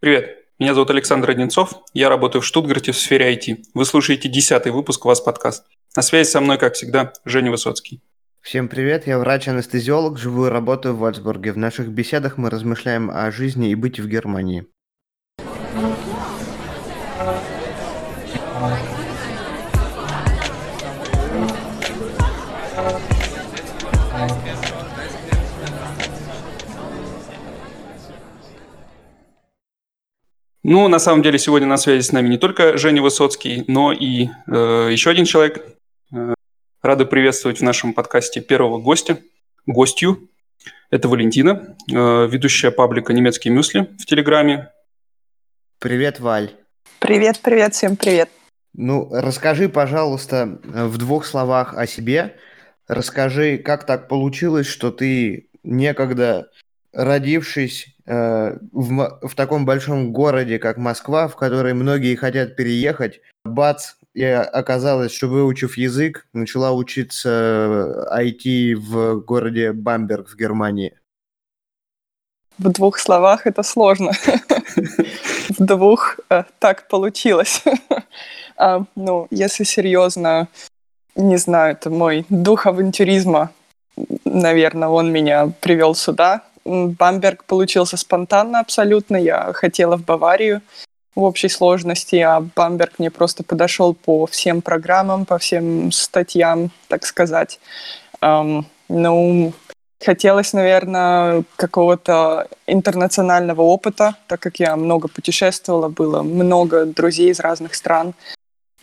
Привет, меня зовут Александр Одинцов, я работаю в Штутгарте в сфере IT. Вы слушаете десятый выпуск «У вас подкаст». На связи со мной, как всегда, Женя Высоцкий. Всем привет, я врач-анестезиолог, живу и работаю в Вольсбурге. В наших беседах мы размышляем о жизни и быте в Германии. Ну, на самом деле, сегодня на связи с нами не только Женя Высоцкий, но и э, еще один человек. Э, рады приветствовать в нашем подкасте первого гостя, гостью. Это Валентина, э, ведущая паблика «Немецкие мюсли» в Телеграме. Привет, Валь. Привет, привет, всем привет. Ну, расскажи, пожалуйста, в двух словах о себе. Расскажи, как так получилось, что ты некогда родившись э, в, в таком большом городе, как Москва, в который многие хотят переехать, бац, и оказалось, что выучив язык, начала учиться IT в городе Бамберг в Германии. В двух словах это сложно. В двух э, так получилось. А, ну, если серьезно, не знаю, это мой дух авантюризма. Наверное, он меня привел сюда, Бамберг получился спонтанно абсолютно. Я хотела в Баварию в общей сложности, а Бамберг мне просто подошел по всем программам, по всем статьям, так сказать. Um, ну, хотелось, наверное, какого-то интернационального опыта, так как я много путешествовала, было много друзей из разных стран,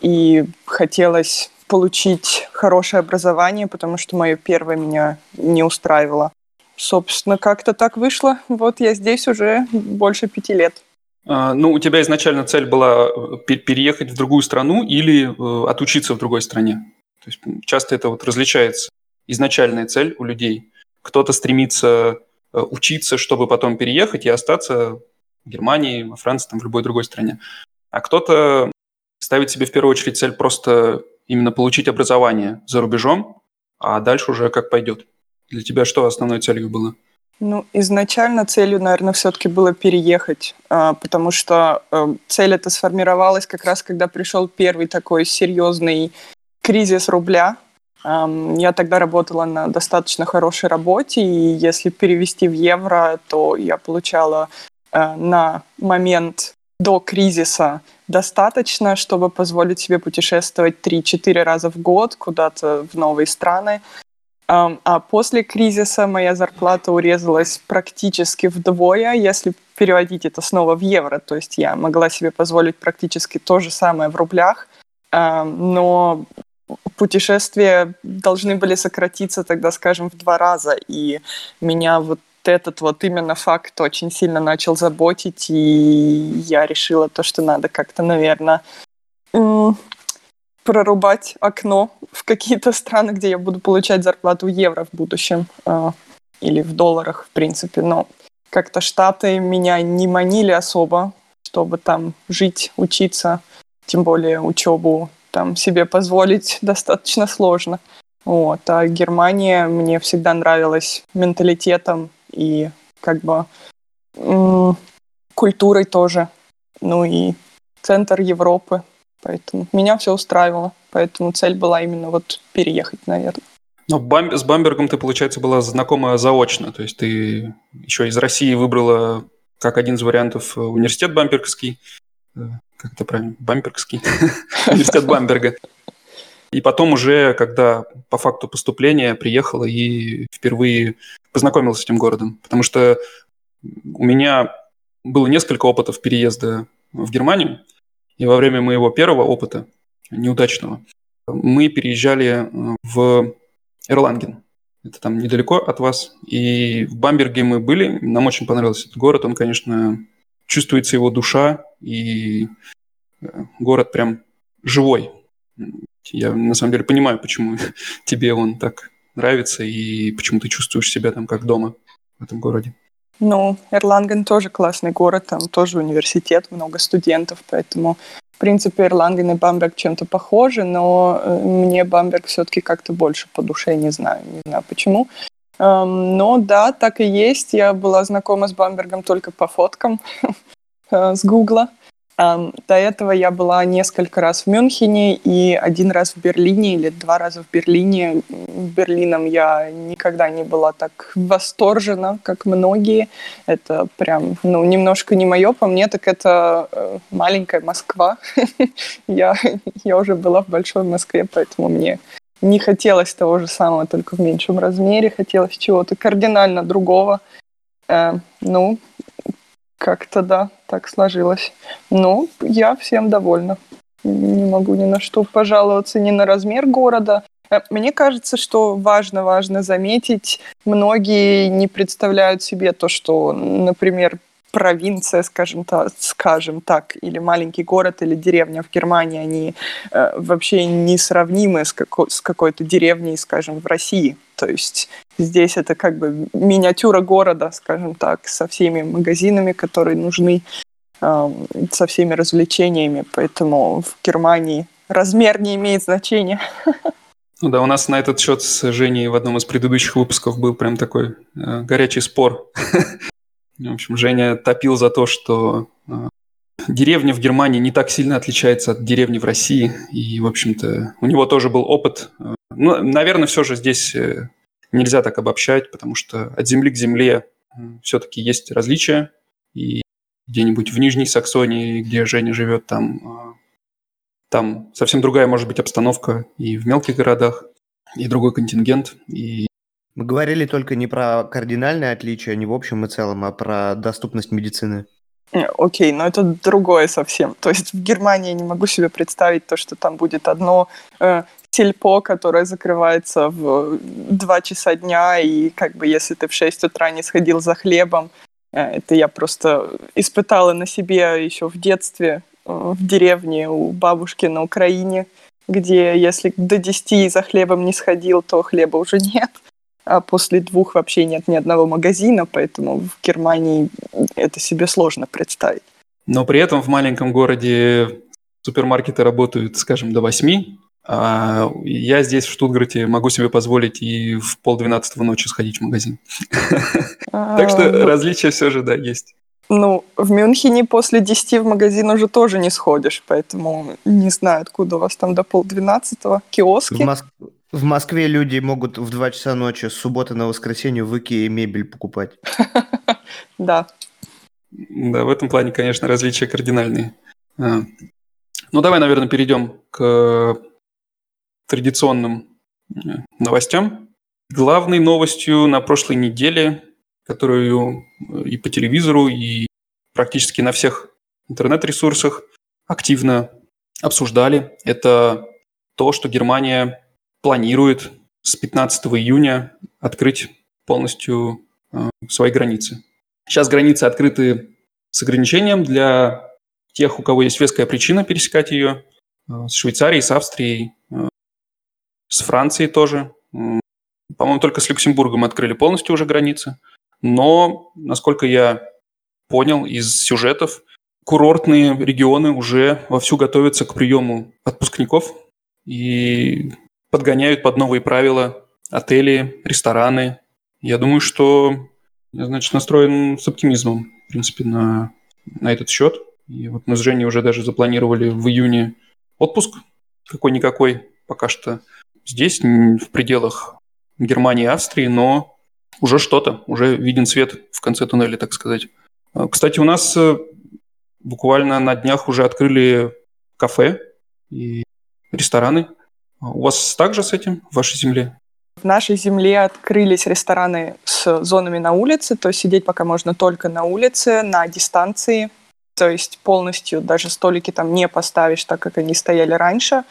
и хотелось получить хорошее образование, потому что мое первое меня не устраивало. Собственно, как-то так вышло. Вот я здесь уже больше пяти лет. А, ну, у тебя изначально цель была э, переехать в другую страну или э, отучиться в другой стране? То есть часто это вот различается. Изначальная цель у людей. Кто-то стремится э, учиться, чтобы потом переехать и остаться в Германии, во Франции, там, в любой другой стране. А кто-то ставит себе в первую очередь цель просто именно получить образование за рубежом, а дальше уже как пойдет. Для тебя что основной целью было? Ну, изначально целью, наверное, все-таки было переехать, а, потому что э, цель эта сформировалась как раз, когда пришел первый такой серьезный кризис рубля. Я тогда работала на достаточно хорошей работе, и если перевести в евро, то я получала э, на момент до кризиса достаточно, чтобы позволить себе путешествовать 3-4 раза в год куда-то в новые страны. А после кризиса моя зарплата урезалась практически вдвое, если переводить это снова в евро. То есть я могла себе позволить практически то же самое в рублях, но путешествия должны были сократиться тогда, скажем, в два раза. И меня вот этот вот именно факт очень сильно начал заботить, и я решила то, что надо как-то, наверное, прорубать окно в какие-то страны, где я буду получать зарплату в евро в будущем э, или в долларах, в принципе. Но как-то Штаты меня не манили особо, чтобы там жить, учиться, тем более учебу там себе позволить достаточно сложно. Вот. А Германия мне всегда нравилась менталитетом и как бы м- культурой тоже. Ну и центр Европы Поэтому меня все устраивало. Поэтому цель была именно вот переехать, наверное. Но Бам... с Бамбергом ты, получается, была знакома заочно. То есть ты еще из России выбрала как один из вариантов университет Бамбергский. Э, как это правильно? Бамбергский. Университет Бамберга. И потом уже, когда по факту поступления приехала и впервые познакомилась с этим городом. Потому что у меня было несколько опытов переезда в Германию. И во время моего первого опыта, неудачного, мы переезжали э, в Эрланген. Это там недалеко от вас. И в Бамберге мы были. Нам очень понравился этот город. Он, конечно, чувствуется его душа. И э, город прям живой. Я на самом деле понимаю, почему тебе он так нравится и почему ты чувствуешь себя там как дома в этом городе. Ну, Эрланген тоже классный город, там тоже университет, много студентов, поэтому, в принципе, Эрланген и Бамберг чем-то похожи, но э, мне Бамберг все-таки как-то больше по душе, не знаю, не знаю почему. Эм, но да, так и есть. Я была знакома с Бамбергом только по фоткам. э, с Гугла. До этого я была несколько раз в Мюнхене и один раз в Берлине или два раза в Берлине. Берлином я никогда не была так восторжена, как многие. Это прям, ну, немножко не мое, по мне, так это э, маленькая Москва. я, я уже была в большой Москве, поэтому мне не хотелось того же самого, только в меньшем размере. Хотелось чего-то кардинально другого. Э, ну, как-то да, так сложилось. Ну, я всем довольна. Не могу ни на что пожаловаться, ни на размер города. Э, мне кажется, что важно, важно заметить, многие не представляют себе то, что, например, провинция, скажем так, скажем так, или маленький город, или деревня в Германии, они э, вообще несравнимы с, како- с какой-то деревней, скажем, в России. То есть здесь это как бы миниатюра города, скажем так, со всеми магазинами, которые нужны, э, со всеми развлечениями. Поэтому в Германии размер не имеет значения. Ну да, у нас на этот счет с Женей в одном из предыдущих выпусков был прям такой э, горячий спор. В общем, Женя топил за то, что э, деревня в Германии не так сильно отличается от деревни в России. И, в общем-то, у него тоже был опыт. Ну, наверное, все же здесь э, нельзя так обобщать, потому что от земли к земле э, все-таки есть различия. И где-нибудь в Нижней Саксонии, где Женя живет, там, там совсем другая может быть обстановка и в мелких городах, и другой контингент. И мы говорили только не про кардинальные отличия, не в общем и целом, а про доступность медицины. Окей, но это другое совсем. То есть в Германии я не могу себе представить то, что там будет одно э, сельпо, которое закрывается в 2 часа дня, и как бы если ты в 6 утра не сходил за хлебом, э, это я просто испытала на себе еще в детстве э, в деревне у бабушки на Украине, где если до 10 за хлебом не сходил, то хлеба уже нет а после двух вообще нет ни одного магазина, поэтому в Германии это себе сложно представить. Но при этом в маленьком городе супермаркеты работают, скажем, до восьми, я здесь, в Штутгарте, могу себе позволить и в полдвенадцатого ночи сходить в магазин. Так что ну, различия все же, да, есть. Ну, в Мюнхене после десяти в магазин уже тоже не сходишь, поэтому не знаю, откуда у вас там до полдвенадцатого. Киоски? В, Моск... В Москве люди могут в 2 часа ночи с субботы на воскресенье в Икее мебель покупать. Да. Да, в этом плане, конечно, различия кардинальные. А. Ну, давай, наверное, перейдем к традиционным э, новостям. Главной новостью на прошлой неделе, которую и по телевизору, и практически на всех интернет-ресурсах активно обсуждали, это то, что Германия планирует с 15 июня открыть полностью э, свои границы. Сейчас границы открыты с ограничением для тех, у кого есть веская причина пересекать ее, э, с Швейцарией, с Австрией, э, с Францией тоже. По-моему, только с Люксембургом открыли полностью уже границы. Но, насколько я понял из сюжетов, курортные регионы уже вовсю готовятся к приему отпускников. И подгоняют под новые правила отели, рестораны. Я думаю, что я, значит, настроен с оптимизмом, в принципе, на, на этот счет. И вот мы с Женей уже даже запланировали в июне отпуск какой-никакой, пока что здесь, в пределах Германии и Австрии, но уже что-то, уже виден свет в конце туннеля, так сказать. А, кстати, у нас э, буквально на днях уже открыли кафе и рестораны – у вас также с этим в вашей земле? В нашей земле открылись рестораны с зонами на улице, то есть сидеть пока можно только на улице, на дистанции, то есть полностью даже столики там не поставишь, так как они стояли раньше.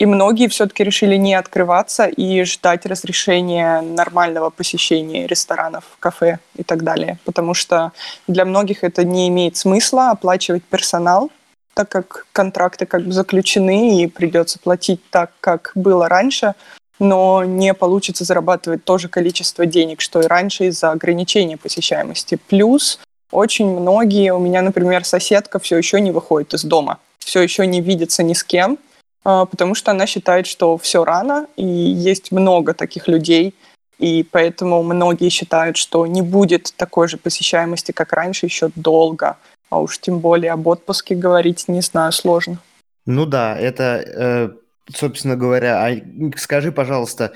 И многие все-таки решили не открываться и ждать разрешения нормального посещения ресторанов, кафе и так далее. Потому что для многих это не имеет смысла оплачивать персонал, так как контракты как бы заключены и придется платить так, как было раньше, но не получится зарабатывать то же количество денег, что и раньше из-за ограничения посещаемости. Плюс очень многие, у меня, например, соседка все еще не выходит из дома, все еще не видится ни с кем, потому что она считает, что все рано, и есть много таких людей, и поэтому многие считают, что не будет такой же посещаемости, как раньше, еще долго а уж тем более об отпуске говорить, не знаю, сложно. Ну да, это, э, собственно говоря, а скажи, пожалуйста,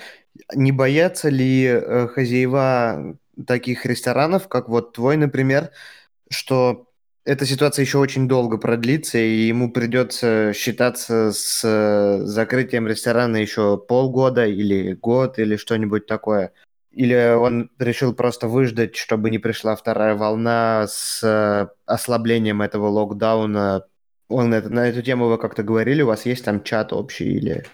не боятся ли э, хозяева таких ресторанов, как вот твой, например, что эта ситуация еще очень долго продлится, и ему придется считаться с э, закрытием ресторана еще полгода или год или что-нибудь такое. Или он решил просто выждать, чтобы не пришла вторая волна с э, ослаблением этого локдауна. Он это, на эту тему вы как-то говорили, у вас есть там чат общий или...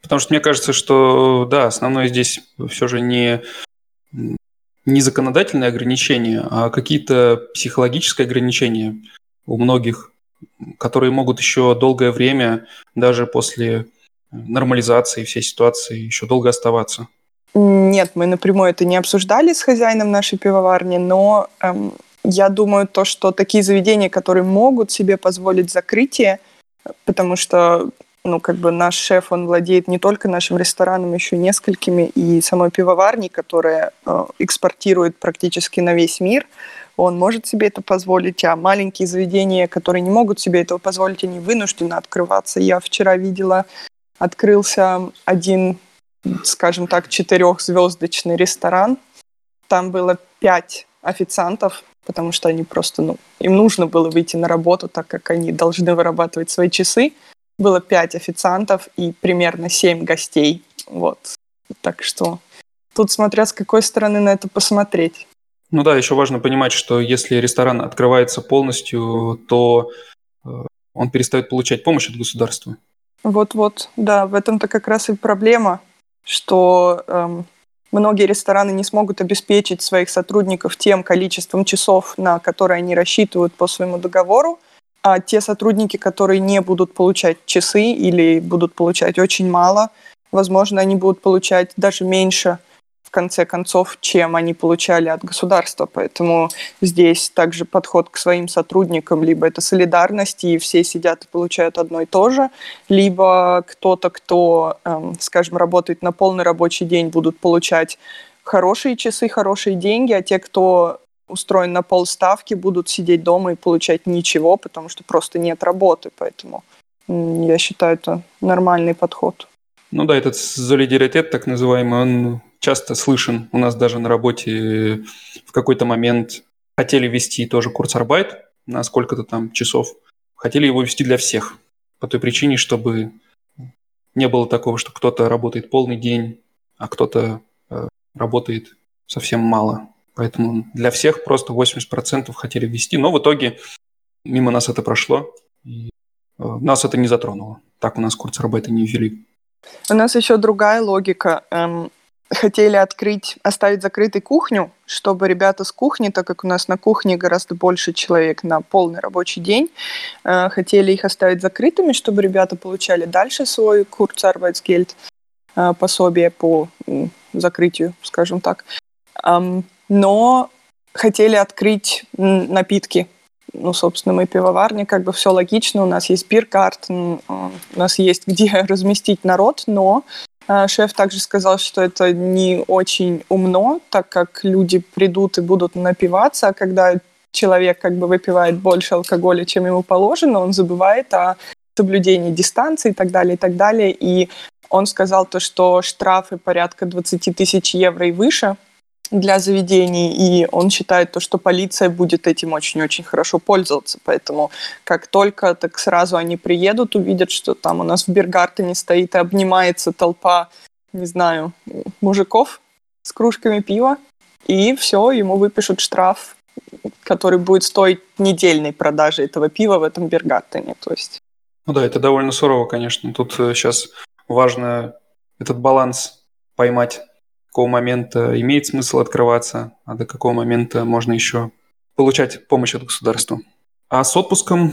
Потому что мне кажется, что да, основное здесь все же не не законодательные ограничения, а какие-то психологические ограничения у многих, которые могут еще долгое время, даже после нормализации всей ситуации, еще долго оставаться. Нет, мы напрямую это не обсуждали с хозяином нашей пивоварни, но эм, я думаю, то, что такие заведения, которые могут себе позволить закрытие, потому что ну, как бы наш шеф, он владеет не только нашим рестораном, еще несколькими, и самой пивоварней, которая э, экспортирует практически на весь мир, он может себе это позволить, а маленькие заведения, которые не могут себе этого позволить, они вынуждены открываться. Я вчера видела, открылся один, скажем так, четырехзвездочный ресторан. Там было пять официантов, потому что они просто, ну, им нужно было выйти на работу, так как они должны вырабатывать свои часы было пять официантов и примерно семь гостей. Вот. Так что тут смотря с какой стороны на это посмотреть. Ну да, еще важно понимать, что если ресторан открывается полностью, то э, он перестает получать помощь от государства. Вот-вот, да, в этом-то как раз и проблема, что эм, многие рестораны не смогут обеспечить своих сотрудников тем количеством часов, на которые они рассчитывают по своему договору, а те сотрудники, которые не будут получать часы или будут получать очень мало, возможно, они будут получать даже меньше в конце концов, чем они получали от государства. Поэтому здесь также подход к своим сотрудникам, либо это солидарность, и все сидят и получают одно и то же, либо кто-то, кто, эм, скажем, работает на полный рабочий день, будут получать хорошие часы, хорошие деньги, а те, кто устроен на полставки, будут сидеть дома и получать ничего, потому что просто нет работы. Поэтому я считаю, это нормальный подход. Ну да, этот солидаритет, так называемый, он часто слышен. У нас даже на работе в какой-то момент хотели вести тоже курсарбайт на сколько-то там часов. Хотели его вести для всех. По той причине, чтобы не было такого, что кто-то работает полный день, а кто-то э, работает совсем мало. Поэтому для всех просто 80% хотели ввести, но в итоге мимо нас это прошло, и э, нас это не затронуло. Так у нас курсорабайты не ввели. У нас еще другая логика. Эм, хотели открыть, оставить закрытой кухню, чтобы ребята с кухни, так как у нас на кухне гораздо больше человек на полный рабочий день, э, хотели их оставить закрытыми, чтобы ребята получали дальше свой курсарбайтсгельд, э, пособие по закрытию, скажем так но хотели открыть напитки. Ну, собственно, мы пивоварня, как бы все логично, у нас есть биркарт, у нас есть где разместить народ, но а, шеф также сказал, что это не очень умно, так как люди придут и будут напиваться, а когда человек как бы выпивает больше алкоголя, чем ему положено, он забывает о соблюдении дистанции и так далее, и так далее. И он сказал то, что штрафы порядка 20 тысяч евро и выше – для заведений, и он считает то, что полиция будет этим очень-очень хорошо пользоваться. Поэтому как только так сразу они приедут, увидят, что там у нас в Бергартене стоит и обнимается толпа, не знаю, мужиков с кружками пива, и все, ему выпишут штраф, который будет стоить недельной продажи этого пива в этом Бергартене. То есть... Ну да, это довольно сурово, конечно. Тут сейчас э, важно этот баланс поймать какого момента имеет смысл открываться, а до какого момента можно еще получать помощь от государства. А с отпуском,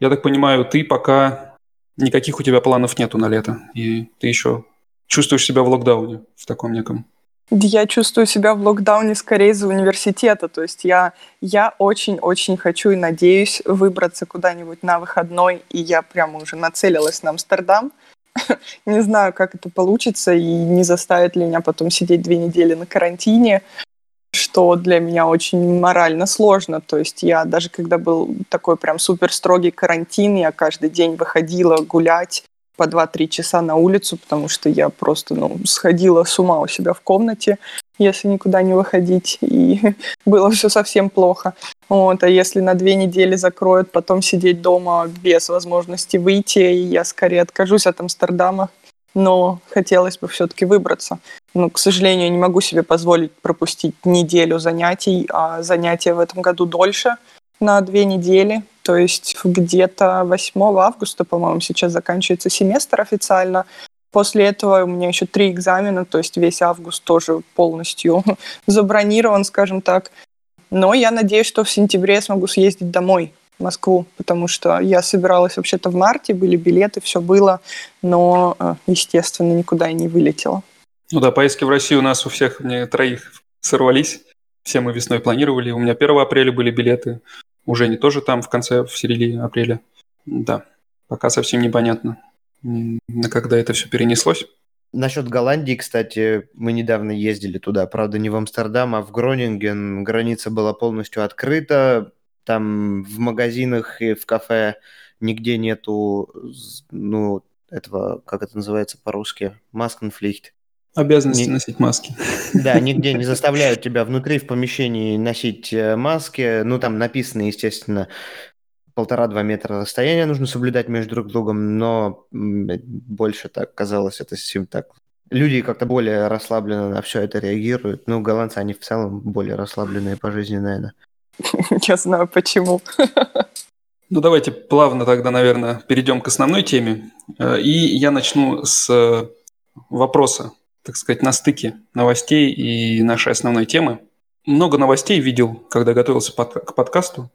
я так понимаю, ты пока никаких у тебя планов нету на лето, и ты еще чувствуешь себя в локдауне в таком неком. Я чувствую себя в локдауне скорее из-за университета. То есть я, я очень-очень хочу и надеюсь выбраться куда-нибудь на выходной. И я прямо уже нацелилась на Амстердам. не знаю, как это получится и не заставит ли меня потом сидеть две недели на карантине, что для меня очень морально сложно. То есть я даже когда был такой прям супер строгий карантин, я каждый день выходила гулять по 2-3 часа на улицу, потому что я просто ну, сходила с ума у себя в комнате, если никуда не выходить, и было все совсем плохо. Вот, а если на две недели закроют, потом сидеть дома без возможности выйти, я скорее откажусь от Амстердама, но хотелось бы все-таки выбраться. Но, к сожалению, не могу себе позволить пропустить неделю занятий, а занятия в этом году дольше на две недели. То есть где-то 8 августа, по-моему, сейчас заканчивается семестр официально. После этого у меня еще три экзамена, то есть весь август тоже полностью забронирован, скажем так. Но я надеюсь, что в сентябре я смогу съездить домой в Москву, потому что я собиралась вообще-то в марте, были билеты, все было, но, э, естественно, никуда я не вылетела. Ну да, поездки в Россию у нас у всех, мне троих сорвались. Все мы весной планировали. У меня 1 апреля были билеты. Уже не тоже там в конце, в середине апреля. Да, пока совсем непонятно, на когда это все перенеслось. Насчет Голландии, кстати, мы недавно ездили туда, правда, не в Амстердам, а в Гронинген. Граница была полностью открыта, там в магазинах и в кафе нигде нету, ну, этого, как это называется по-русски, маскенфлихт. Обязанности не... носить маски. Да, нигде не заставляют тебя внутри в помещении носить э, маски. Ну, там написано, естественно, полтора-два метра расстояния нужно соблюдать между друг другом, но больше так казалось, это совсем так. Люди как-то более расслабленно на все это реагируют. Ну, голландцы, они в целом более расслабленные по жизни, наверное. Я знаю почему. Ну, давайте плавно тогда, наверное, перейдем к основной теме. Э, и я начну с э, вопроса, так сказать, на стыке новостей и нашей основной темы. Много новостей видел, когда готовился к подкасту,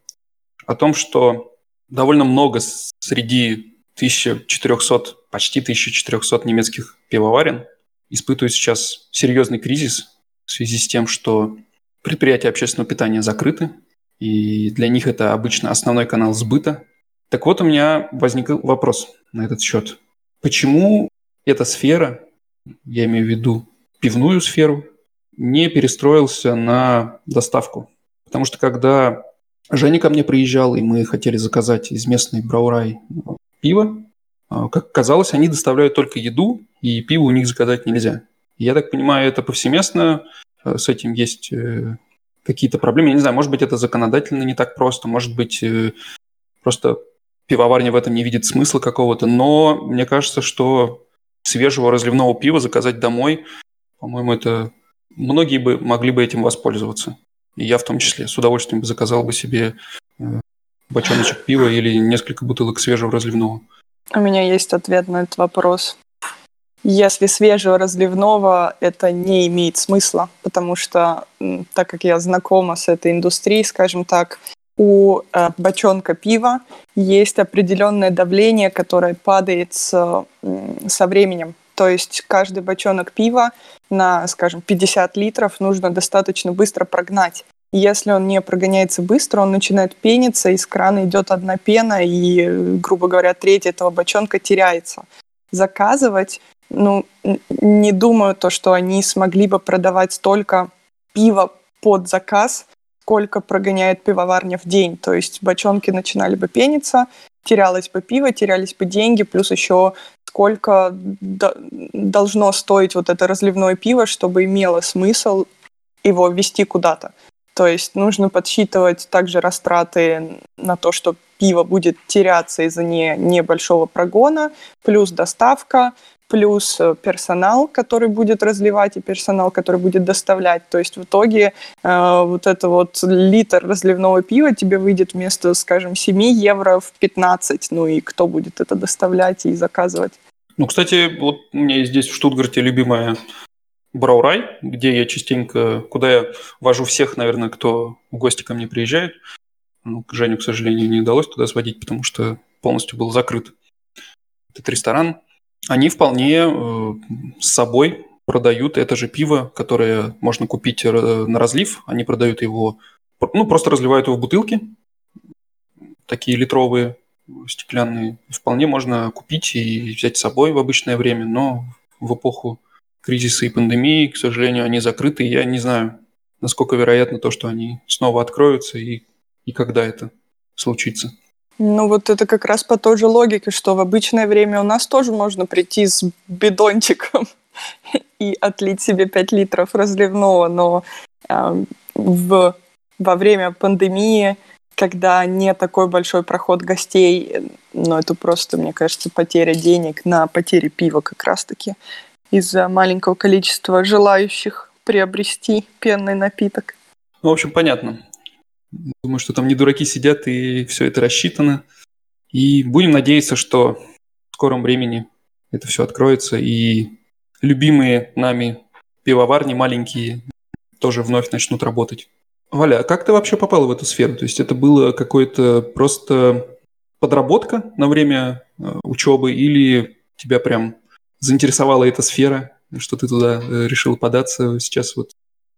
о том, что довольно много среди 1400, почти 1400 немецких пивоварен испытывают сейчас серьезный кризис в связи с тем, что предприятия общественного питания закрыты, и для них это обычно основной канал сбыта. Так вот, у меня возник вопрос на этот счет. Почему эта сфера, я имею в виду пивную сферу, не перестроился на доставку? Потому что когда Женя ко мне приезжал, и мы хотели заказать из местной Браурай пиво, а, как казалось, они доставляют только еду, и пиво у них заказать нельзя. Я так понимаю, это повсеместно, а, с этим есть э, какие-то проблемы. Я не знаю, может быть, это законодательно не так просто, может быть, э, просто пивоварня в этом не видит смысла какого-то, но мне кажется, что свежего разливного пива заказать домой, по-моему, это многие бы могли бы этим воспользоваться. И я в том числе с удовольствием бы заказал бы себе э, бочоночек пива или несколько бутылок свежего разливного. У меня есть ответ на этот вопрос. Если свежего разливного, это не имеет смысла, потому что, так как я знакома с этой индустрией, скажем так, у э, бочонка пива есть определенное давление, которое падает с, со временем. То есть каждый бочонок пива на, скажем, 50 литров нужно достаточно быстро прогнать. Если он не прогоняется быстро, он начинает пениться, из крана идет одна пена, и, грубо говоря, треть этого бочонка теряется. Заказывать ну, не думаю то, что они смогли бы продавать столько пива под заказ, сколько прогоняет пивоварня в день. То есть бочонки начинали бы пениться, терялось бы пиво, терялись бы деньги, плюс еще сколько должно стоить вот это разливное пиво, чтобы имело смысл его вести куда-то. То есть нужно подсчитывать также растраты на то, что пиво будет теряться из-за не, небольшого прогона, плюс доставка, плюс э, персонал, который будет разливать, и персонал, который будет доставлять. То есть в итоге э, вот это вот литр разливного пива тебе выйдет вместо, скажем, 7 евро в 15. Ну и кто будет это доставлять и заказывать? Ну, кстати, вот у меня здесь в Штутгарте любимая Браурай, где я частенько, куда я вожу всех, наверное, кто в гости ко мне приезжает. Ну, к Женю, к сожалению, не удалось туда сводить, потому что полностью был закрыт этот ресторан они вполне э, с собой продают это же пиво, которое можно купить э, на разлив. Они продают его, ну, просто разливают его в бутылки, такие литровые, стеклянные. Вполне можно купить и взять с собой в обычное время, но в эпоху кризиса и пандемии, к сожалению, они закрыты. Я не знаю, насколько вероятно то, что они снова откроются и, и когда это случится? Ну вот это как раз по той же логике, что в обычное время у нас тоже можно прийти с бидончиком и отлить себе 5 литров разливного, но э, в, во время пандемии, когда не такой большой проход гостей, ну это просто, мне кажется, потеря денег на потере пива как раз-таки из-за маленького количества желающих приобрести пенный напиток. Ну, в общем, понятно. Думаю, что там не дураки сидят и все это рассчитано. И будем надеяться, что в скором времени это все откроется и любимые нами пивоварни маленькие тоже вновь начнут работать. Валя, а как ты вообще попала в эту сферу? То есть это было какое-то просто подработка на время э, учебы или тебя прям заинтересовала эта сфера, что ты туда э, решил податься сейчас вот,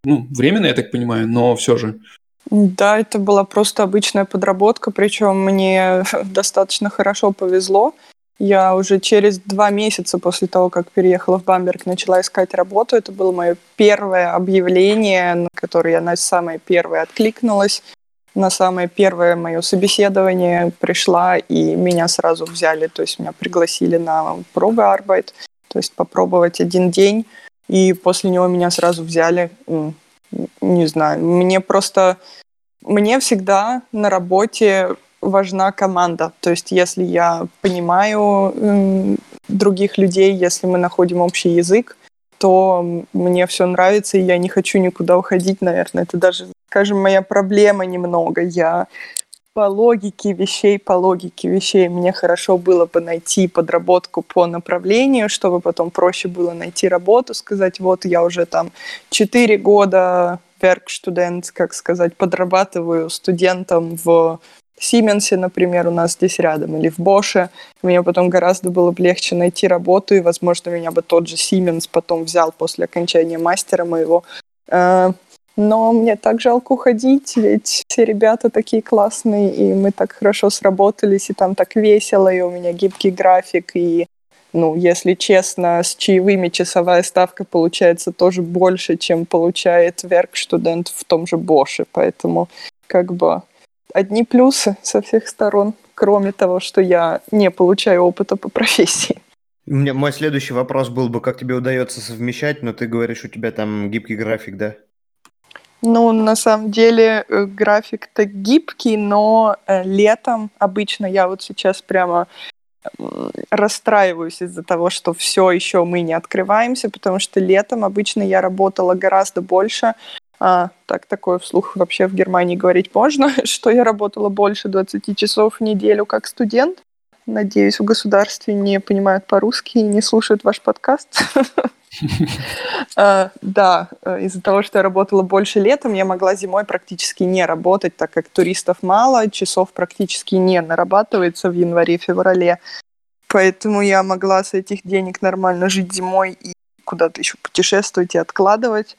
ну, временно, я так понимаю, но все же. Да, это была просто обычная подработка, причем мне достаточно хорошо повезло. Я уже через два месяца после того, как переехала в Бамберг, начала искать работу. Это было мое первое объявление, на которое я на самое первое откликнулась. На самое первое мое собеседование пришла, и меня сразу взяли. То есть меня пригласили на пробы арбайт, то есть попробовать один день. И после него меня сразу взяли. Не знаю, мне просто... Мне всегда на работе важна команда. То есть если я понимаю других людей, если мы находим общий язык, то мне все нравится, и я не хочу никуда уходить, наверное. Это даже, скажем, моя проблема немного. Я по логике вещей, по логике вещей мне хорошо было бы найти подработку по направлению, чтобы потом проще было найти работу, сказать, вот я уже там 4 года werkstudent, как сказать, подрабатываю студентом в Сименсе, например, у нас здесь рядом, или в Боше. Мне потом гораздо было бы легче найти работу, и, возможно, меня бы тот же Сименс потом взял после окончания мастера моего. Но мне так жалко уходить, ведь все ребята такие классные, и мы так хорошо сработались, и там так весело, и у меня гибкий график, и ну, если честно, с чаевыми часовая ставка получается тоже больше, чем получает верк-студент в том же Боше, поэтому как бы одни плюсы со всех сторон, кроме того, что я не получаю опыта по профессии. У меня мой следующий вопрос был бы, как тебе удается совмещать, но ты говоришь, у тебя там гибкий график, да? Ну, на самом деле э, график-то гибкий, но э, летом обычно я вот сейчас прямо расстраиваюсь из-за того, что все еще мы не открываемся, потому что летом обычно я работала гораздо больше, а, так, такое вслух вообще в Германии говорить можно, что я работала больше 20 часов в неделю как студент. Надеюсь, в государстве не понимают по-русски и не слушают ваш подкаст. А, да, из-за того, что я работала больше летом, я могла зимой практически не работать, так как туристов мало, часов практически не нарабатывается в январе-феврале. Поэтому я могла с этих денег нормально жить зимой и куда-то еще путешествовать и откладывать.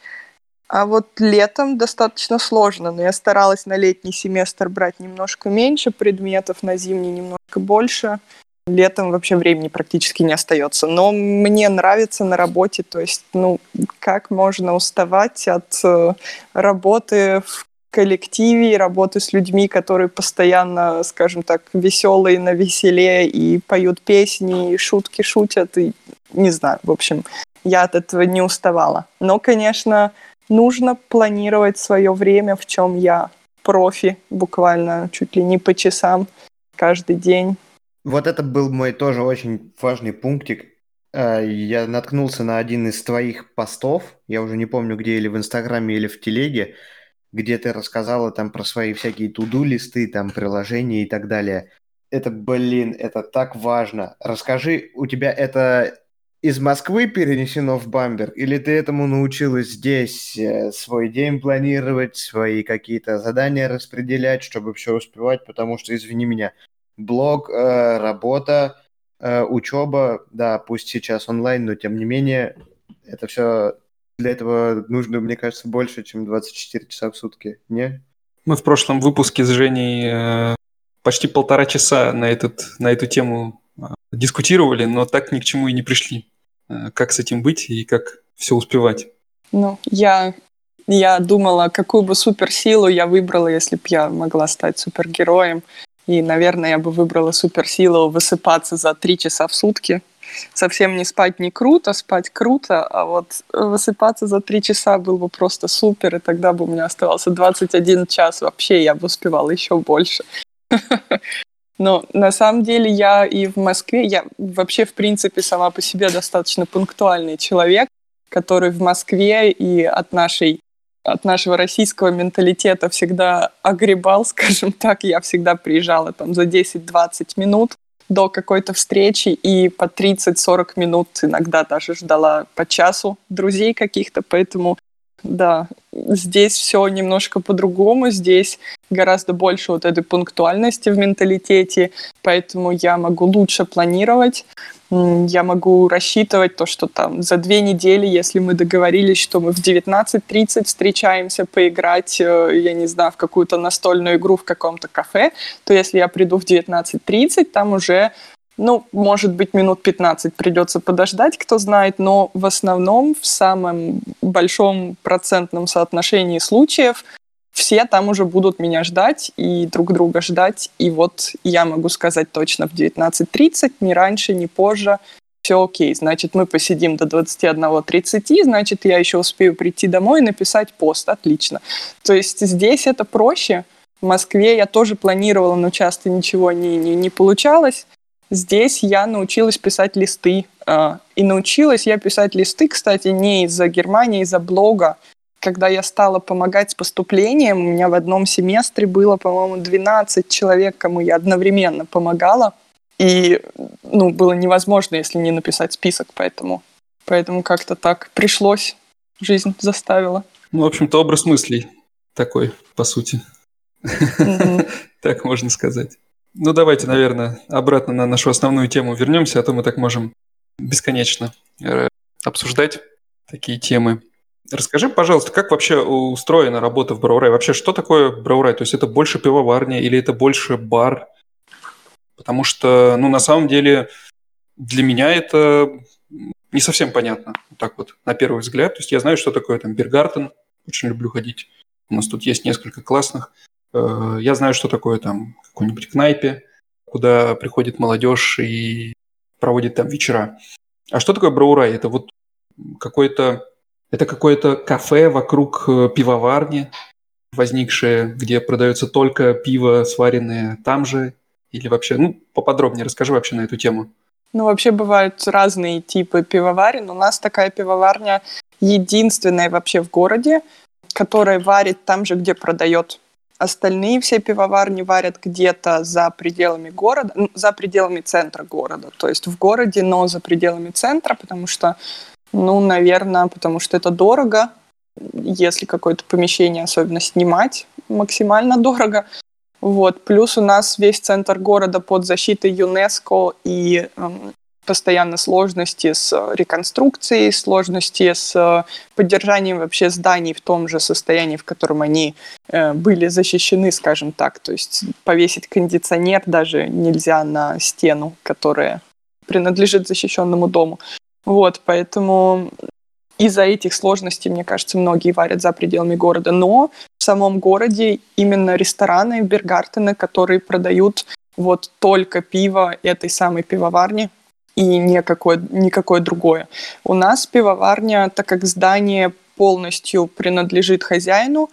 А вот летом достаточно сложно, но я старалась на летний семестр брать немножко меньше предметов, на зимний немножко больше. Летом вообще времени практически не остается. Но мне нравится на работе, то есть, ну, как можно уставать от э, работы в коллективе, работы с людьми, которые постоянно, скажем так, веселые на веселе и поют песни, и шутки шутят, и не знаю, в общем, я от этого не уставала. Но, конечно, нужно планировать свое время, в чем я профи, буквально чуть ли не по часам каждый день. Вот это был мой тоже очень важный пунктик. Э, я наткнулся на один из твоих постов, я уже не помню где, или в Инстаграме, или в Телеге, где ты рассказала там про свои всякие туду-листы, там приложения и так далее. Это, блин, это так важно. Расскажи, у тебя это из Москвы перенесено в Бамберг, или ты этому научилась здесь э, свой день планировать, свои какие-то задания распределять, чтобы все успевать, потому что, извини меня, блог, э, работа, э, учеба, да, пусть сейчас онлайн, но тем не менее, это все для этого нужно, мне кажется, больше, чем 24 часа в сутки, не? Мы в прошлом выпуске с Женей э, почти полтора часа на, этот, на эту тему дискутировали, но так ни к чему и не пришли. Как с этим быть и как все успевать? Ну, я я думала, какую бы суперсилу я выбрала, если бы я могла стать супергероем. И, наверное, я бы выбрала суперсилу высыпаться за три часа в сутки. Совсем не спать не круто, спать круто, а вот высыпаться за три часа было бы просто супер, и тогда бы у меня оставался 21 час вообще, я бы успевала еще больше. Но на самом деле я и в Москве, я вообще, в принципе, сама по себе достаточно пунктуальный человек, который в Москве и от нашей от нашего российского менталитета всегда огребал, скажем так. Я всегда приезжала там за 10-20 минут до какой-то встречи и по 30-40 минут иногда даже ждала по часу друзей каких-то, поэтому да, здесь все немножко по-другому, здесь гораздо больше вот этой пунктуальности в менталитете, поэтому я могу лучше планировать, я могу рассчитывать то, что там за две недели, если мы договорились, что мы в 19.30 встречаемся поиграть, э, я не знаю, в какую-то настольную игру в каком-то кафе, то если я приду в 19.30, там уже ну, может быть, минут 15 придется подождать, кто знает, но в основном в самом большом процентном соотношении случаев все там уже будут меня ждать и друг друга ждать. И вот я могу сказать точно в 19.30, ни раньше, ни позже, все окей. Значит, мы посидим до 21.30, значит, я еще успею прийти домой и написать пост. Отлично. То есть здесь это проще. В Москве я тоже планировала, но часто ничего не, не, не получалось. Здесь я научилась писать листы. А, и научилась я писать листы, кстати, не из-за Германии, а из-за блога. Когда я стала помогать с поступлением, у меня в одном семестре было, по-моему, 12 человек, кому я одновременно помогала. И ну, было невозможно, если не написать список, поэтому, поэтому как-то так пришлось. Жизнь заставила. Ну, в общем-то, образ мыслей такой, по сути. Так можно сказать. Ну, давайте, наверное, обратно на нашу основную тему вернемся, а то мы так можем бесконечно э, обсуждать такие темы. Расскажи, пожалуйста, как вообще устроена работа в Браурай? Вообще, что такое Браурай? То есть это больше пивоварня или это больше бар? Потому что, ну, на самом деле, для меня это не совсем понятно, вот так вот, на первый взгляд. То есть я знаю, что такое там Бергартен, очень люблю ходить. У нас тут есть несколько классных. Э, я знаю, что такое там какой-нибудь кнайпе, куда приходит молодежь и проводит там вечера. А что такое Браурай? Это вот какой-то это какое-то кафе вокруг э, пивоварни, возникшее, где продается только пиво, сваренное там же, или вообще, ну, поподробнее расскажи вообще на эту тему. Ну, вообще бывают разные типы пивоварен. У нас такая пивоварня единственная вообще в городе, которая варит там же, где продает Остальные все пивоварни варят где-то за пределами города, за пределами центра города. То есть в городе, но за пределами центра, потому что, ну, наверное, потому что это дорого. Если какое-то помещение особенно снимать, максимально дорого. Вот. Плюс у нас весь центр города под защитой ЮНЕСКО, и эм, постоянно сложности с э, реконструкцией, сложности с э, поддержанием вообще зданий в том же состоянии, в котором они э, были защищены, скажем так. То есть повесить кондиционер даже нельзя на стену, которая принадлежит защищенному дому. Вот, поэтому из-за этих сложностей, мне кажется, многие варят за пределами города. Но в самом городе именно рестораны, бергартены, которые продают вот только пиво этой самой пивоварни, и никакое, никакое другое. У нас пивоварня, так как здание полностью принадлежит хозяину,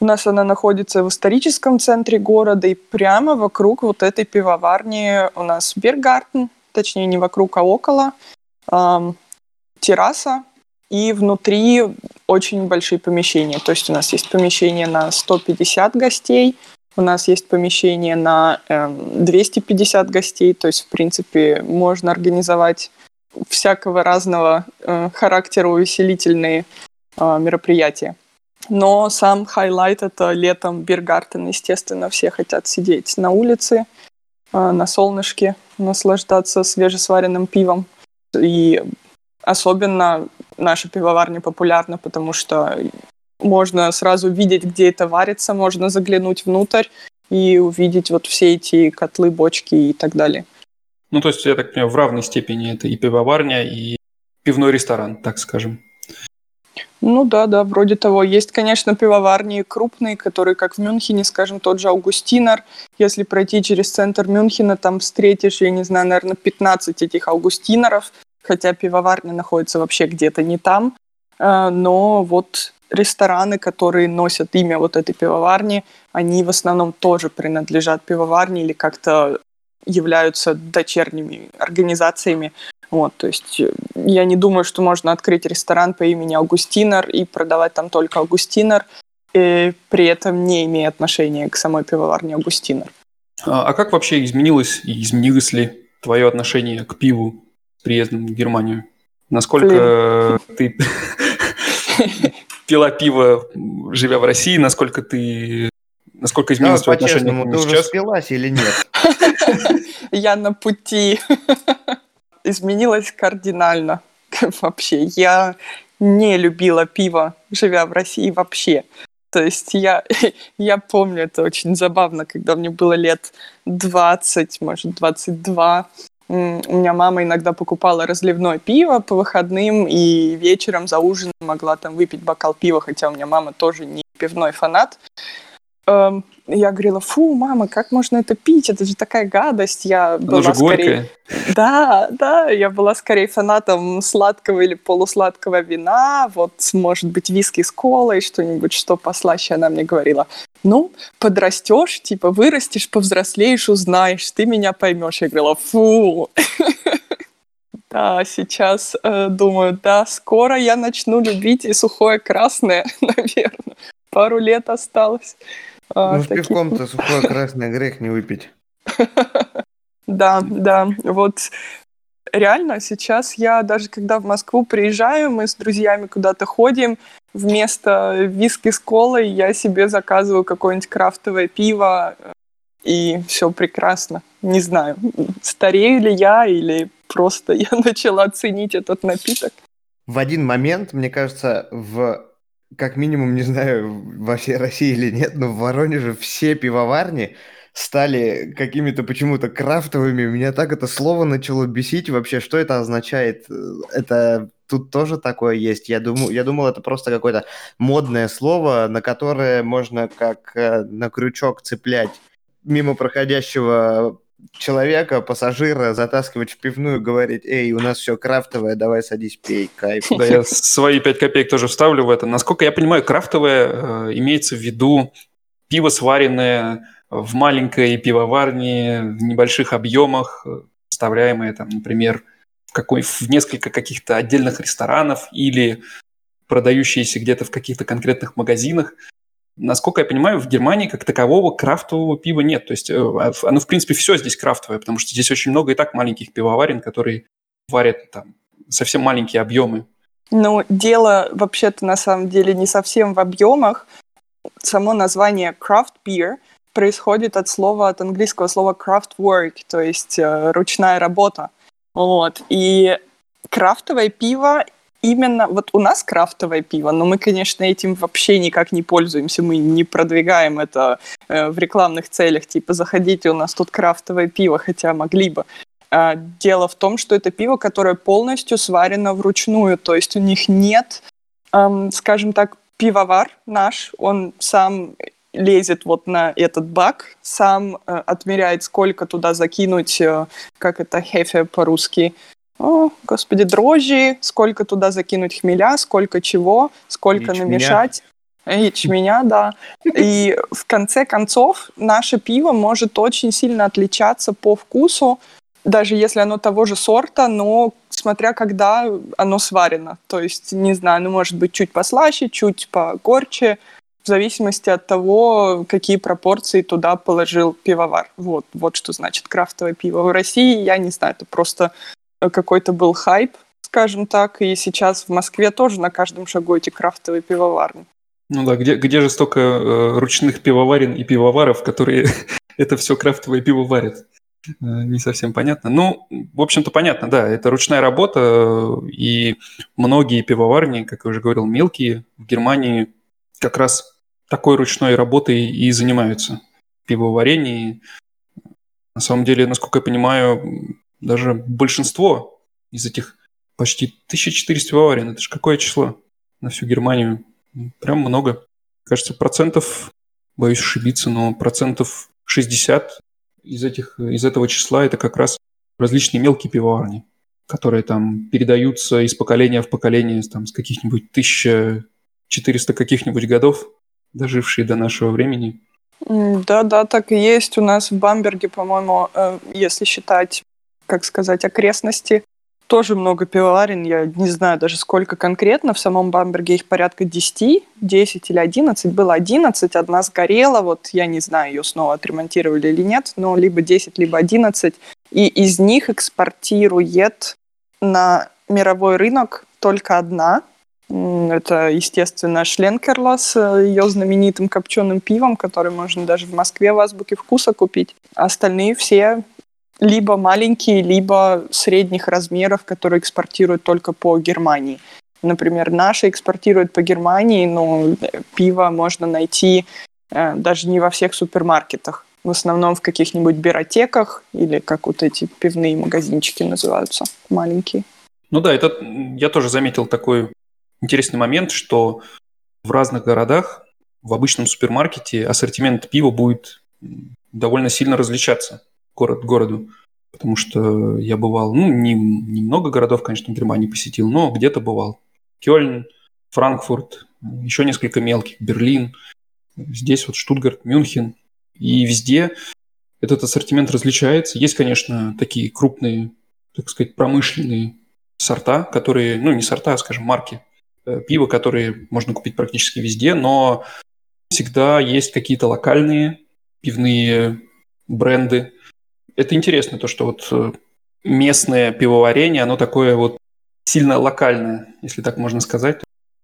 у нас она находится в историческом центре города, и прямо вокруг вот этой пивоварни у нас Бергартен, точнее не вокруг, а около, эм, терраса, и внутри очень большие помещения. То есть у нас есть помещение на 150 гостей, у нас есть помещение на э, эм, 250 гостей, то есть, в принципе, можно организовать всякого разного э, характера увеселительные э, мероприятия. Но сам хайлайт — это летом Biergarten, естественно, все хотят сидеть на улице, э, на солнышке, наслаждаться свежесваренным пивом. И особенно наша пивоварня популярна, потому что можно сразу видеть, где это варится, можно заглянуть внутрь и увидеть вот все эти котлы, бочки и так далее. Ну, то есть, я так понимаю, в равной степени это и пивоварня, и пивной ресторан, так скажем. Ну да, да, вроде того. Есть, конечно, пивоварни крупные, которые, как в Мюнхене, скажем, тот же Аугустинер. Если пройти через центр Мюнхена, там встретишь, я не знаю, наверное, 15 этих Аугустинеров, хотя пивоварня находится вообще где-то не там. А, но вот рестораны, которые носят имя вот этой пивоварни, они в основном тоже принадлежат пивоварне или как-то являются дочерними организациями. Вот, то есть э, я не думаю, что можно открыть ресторан по имени Августинер и продавать там только Августинер, и при этом не имея отношения к самой пивоварне Августинер. А, а как вообще изменилось и изменилось ли твое отношение к пиву с приездом в Германию? Насколько ты пила пиво, живя в России, насколько ты Насколько изменилось твое отношение к нему ты сейчас? уже спилась или нет? Я на пути. Изменилось кардинально вообще. Я не любила пиво, живя в России вообще. То есть я, я помню, это очень забавно, когда мне было лет 20, может, 22. У меня мама иногда покупала разливное пиво по выходным, и вечером за ужином могла там выпить бокал пива, хотя у меня мама тоже не пивной фанат. Я говорила, фу, мама, как можно это пить? Это же такая гадость. Я была же скорее... Да, да, я была скорее фанатом сладкого или полусладкого вина, вот, может быть, виски с колой, что-нибудь, что послаще. Она мне говорила, ну, подрастешь, типа, вырастешь, повзрослеешь, узнаешь, ты меня поймешь. Я говорила, фу. Да, сейчас э, думаю, да, скоро я начну любить и сухое красное, наверное. Пару лет осталось. А, ну, с пивком-то сухое красное грех не выпить. Да, да, вот реально сейчас я даже когда в Москву приезжаю, мы с друзьями куда-то ходим, вместо виски с колой я себе заказываю какое-нибудь крафтовое пиво, и все прекрасно. Не знаю, старею ли я или просто я начала ценить этот напиток. В один момент, мне кажется, в как минимум, не знаю, во всей России или нет, но в Воронеже все пивоварни стали какими-то почему-то крафтовыми. Меня так это слово начало бесить вообще. Что это означает? Это тут тоже такое есть. Я думаю, я думал, это просто какое-то модное слово, на которое можно как э, на крючок цеплять мимо проходящего человека, пассажира, затаскивать в пивную, говорить, эй, у нас все крафтовое, давай садись, пей, кайф. Да, я свои пять копеек тоже вставлю в это. Насколько я понимаю, крафтовое э, имеется в виду пиво, сваренное в маленькой пивоварне, в небольших объемах, э, вставляемое там, например, в, какой, в несколько каких-то отдельных ресторанов или продающиеся где-то в каких-то конкретных магазинах насколько я понимаю, в Германии как такового крафтового пива нет. То есть э, а оно, в принципе, все здесь крафтовое, потому что здесь очень много и так маленьких пивоварен, которые варят там совсем маленькие объемы. Ну, дело вообще-то на самом деле не совсем в объемах. Само название craft beer происходит от слова, от английского слова craft work, то есть э, ручная работа. Вот. И крафтовое пиво именно вот у нас крафтовое пиво, но мы, конечно, этим вообще никак не пользуемся, мы не продвигаем это э, в рекламных целях, типа заходите, у нас тут крафтовое пиво, хотя могли бы. А, дело в том, что это пиво, которое полностью сварено вручную, то есть у них нет, эм, скажем так, пивовар наш, он сам лезет вот на этот бак, сам э, отмеряет, сколько туда закинуть, э, как это хефе по-русски, о, господи, дрожжи, сколько туда закинуть хмеля, сколько чего, сколько Ячменя. намешать. Ячменя, да. И в конце концов наше пиво может очень сильно отличаться по вкусу, даже если оно того же сорта, но смотря когда оно сварено. То есть, не знаю, ну может быть чуть послаще, чуть погорче, в зависимости от того, какие пропорции туда положил пивовар. Вот, вот что значит крафтовое пиво. В России, я не знаю, это просто какой-то был хайп, скажем так, и сейчас в Москве тоже на каждом шагу эти крафтовые пивоварни. Ну да, где, где же столько э, ручных пивоварен и пивоваров, которые это все крафтовое пиво варят? Э, не совсем понятно. Ну, в общем-то, понятно, да, это ручная работа, э, и многие пивоварни, как я уже говорил, мелкие, в Германии как раз такой ручной работой и занимаются. Пивоварение. На самом деле, насколько я понимаю, даже большинство из этих почти 1400 пивоварен, это же какое число? на всю Германию. Прям много. Кажется, процентов, боюсь ошибиться, но процентов 60 из, этих, из этого числа это как раз различные мелкие пивоварни, которые там передаются из поколения в поколение там, с каких-нибудь 1400 каких-нибудь годов, дожившие до нашего времени. Да, да, так и есть. У нас в Бамберге, по-моему, э, если считать, как сказать, окрестности, тоже много пивоварен. Я не знаю даже сколько конкретно. В самом Бамберге их порядка 10, 10 или 11. Было 11, одна сгорела. Вот я не знаю, ее снова отремонтировали или нет, но либо 10, либо 11. И из них экспортирует на мировой рынок только одна – это, естественно, Шленкерла с э, ее знаменитым копченым пивом, который можно даже в Москве в Азбуке вкуса купить. остальные все либо маленькие, либо средних размеров, которые экспортируют только по Германии. Например, наши экспортируют по Германии, но пиво можно найти э, даже не во всех супермаркетах. В основном в каких-нибудь биротеках или как вот эти пивные магазинчики называются, маленькие. Ну да, это я тоже заметил такой интересный момент, что в разных городах в обычном супермаркете ассортимент пива будет довольно сильно различаться город городу. Потому что я бывал, ну, не, не много городов, конечно, в Германии посетил, но где-то бывал. Кёльн, Франкфурт, еще несколько мелких, Берлин, здесь вот Штутгарт, Мюнхен. И везде этот ассортимент различается. Есть, конечно, такие крупные, так сказать, промышленные сорта, которые, ну, не сорта, а, скажем, марки, Э, пива, которые можно купить практически везде, но всегда есть какие-то локальные пивные бренды. Это интересно, то, что вот э, местное пивоварение, оно такое вот сильно локальное, если так можно сказать.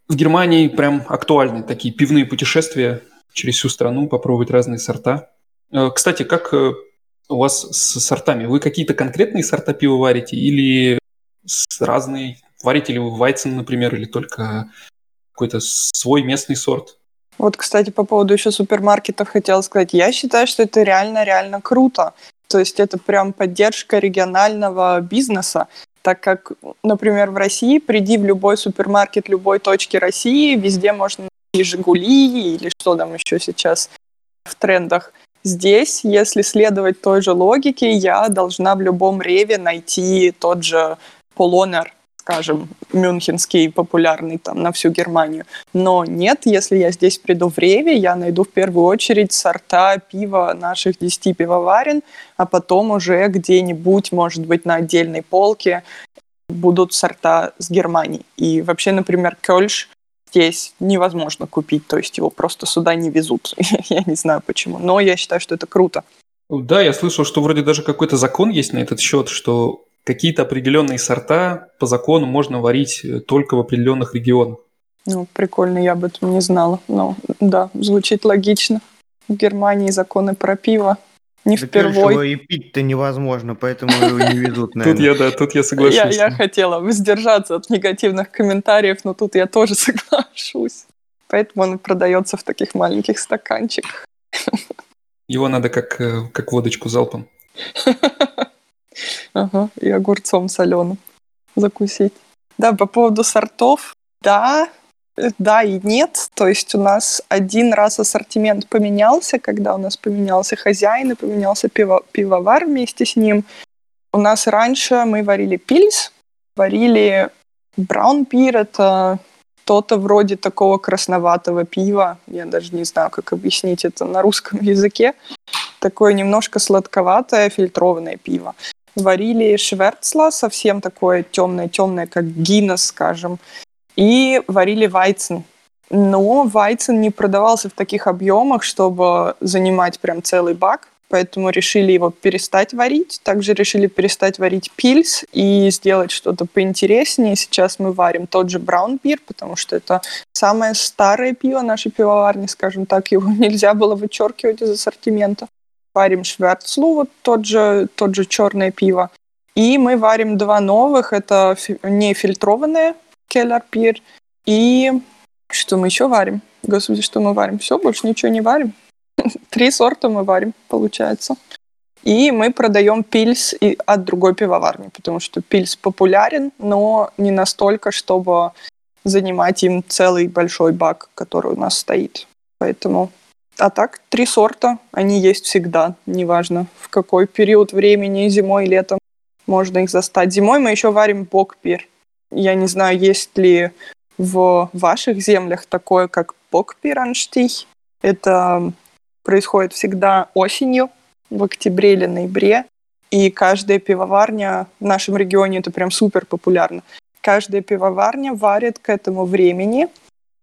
В Германии прям актуальны такие пивные путешествия через всю страну, попробовать разные сорта. Э, кстати, как у вас с сортами? Вы какие-то конкретные сорта пива варите или с разные Варите ли вы вайцен, например, или только какой-то свой местный сорт? Вот, кстати, по поводу еще супермаркетов хотела сказать. Я считаю, что это реально-реально круто. То есть это прям поддержка регионального бизнеса, так как, например, в России, приди в любой супермаркет любой точки России, везде можно найти «Жигули» или что там еще сейчас в трендах. Здесь, если следовать той же логике, я должна в любом реве найти тот же полонер, скажем, мюнхенский, популярный там на всю Германию. Но нет, если я здесь приду в Реве, я найду в первую очередь сорта пива наших 10 пивоварен, а потом уже где-нибудь, может быть, на отдельной полке будут сорта с Германии. И вообще, например, Кёльш здесь невозможно купить, то есть его просто сюда не везут. я не знаю почему, но я считаю, что это круто. Да, я слышал, что вроде даже какой-то закон есть на этот счет, что какие-то определенные сорта по закону можно варить э, только в определенных регионах. Ну, прикольно, я об этом не знала. Ну, да, звучит логично. В Германии законы про пиво не да впервой. Его и пить-то невозможно, поэтому его не везут, наверное. Тут я, да, тут я соглашусь. Я, я хотела воздержаться от негативных комментариев, но тут я тоже соглашусь. Поэтому он продается в таких маленьких стаканчиках. Его надо как, э, как водочку залпом. Ага, и огурцом соленым закусить. Да, по поводу сортов, да, да и нет. То есть у нас один раз ассортимент поменялся, когда у нас поменялся хозяин и поменялся пиво, пивовар вместе с ним. У нас раньше мы варили пильс, варили браунпир, это что-то вроде такого красноватого пива. Я даже не знаю, как объяснить это на русском языке. Такое немножко сладковатое фильтрованное пиво варили шверцла, совсем такое темное-темное, как Гиннес, скажем, и варили вайцен. Но вайцен не продавался в таких объемах, чтобы занимать прям целый бак, поэтому решили его перестать варить. Также решили перестать варить пильс и сделать что-то поинтереснее. Сейчас мы варим тот же браун пир, потому что это самое старое пиво нашей пивоварни, скажем так. Его нельзя было вычеркивать из ассортимента варим шверцлу, вот тот же, тот же черное пиво. И мы варим два новых, это нефильтрованное келлер-пир и что мы еще варим? Господи, что мы варим? Все, больше ничего не варим. Три сорта мы варим, получается. И мы продаем пильс и от другой пивоварни, потому что пильс популярен, но не настолько, чтобы занимать им целый большой бак, который у нас стоит. Поэтому а так, три сорта, они есть всегда, неважно в какой период времени, зимой, летом, можно их застать. Зимой мы еще варим бокпир. Я не знаю, есть ли в ваших землях такое, как бокпиранштих. Это происходит всегда осенью, в октябре или ноябре. И каждая пивоварня в нашем регионе это прям супер популярно. Каждая пивоварня варит к этому времени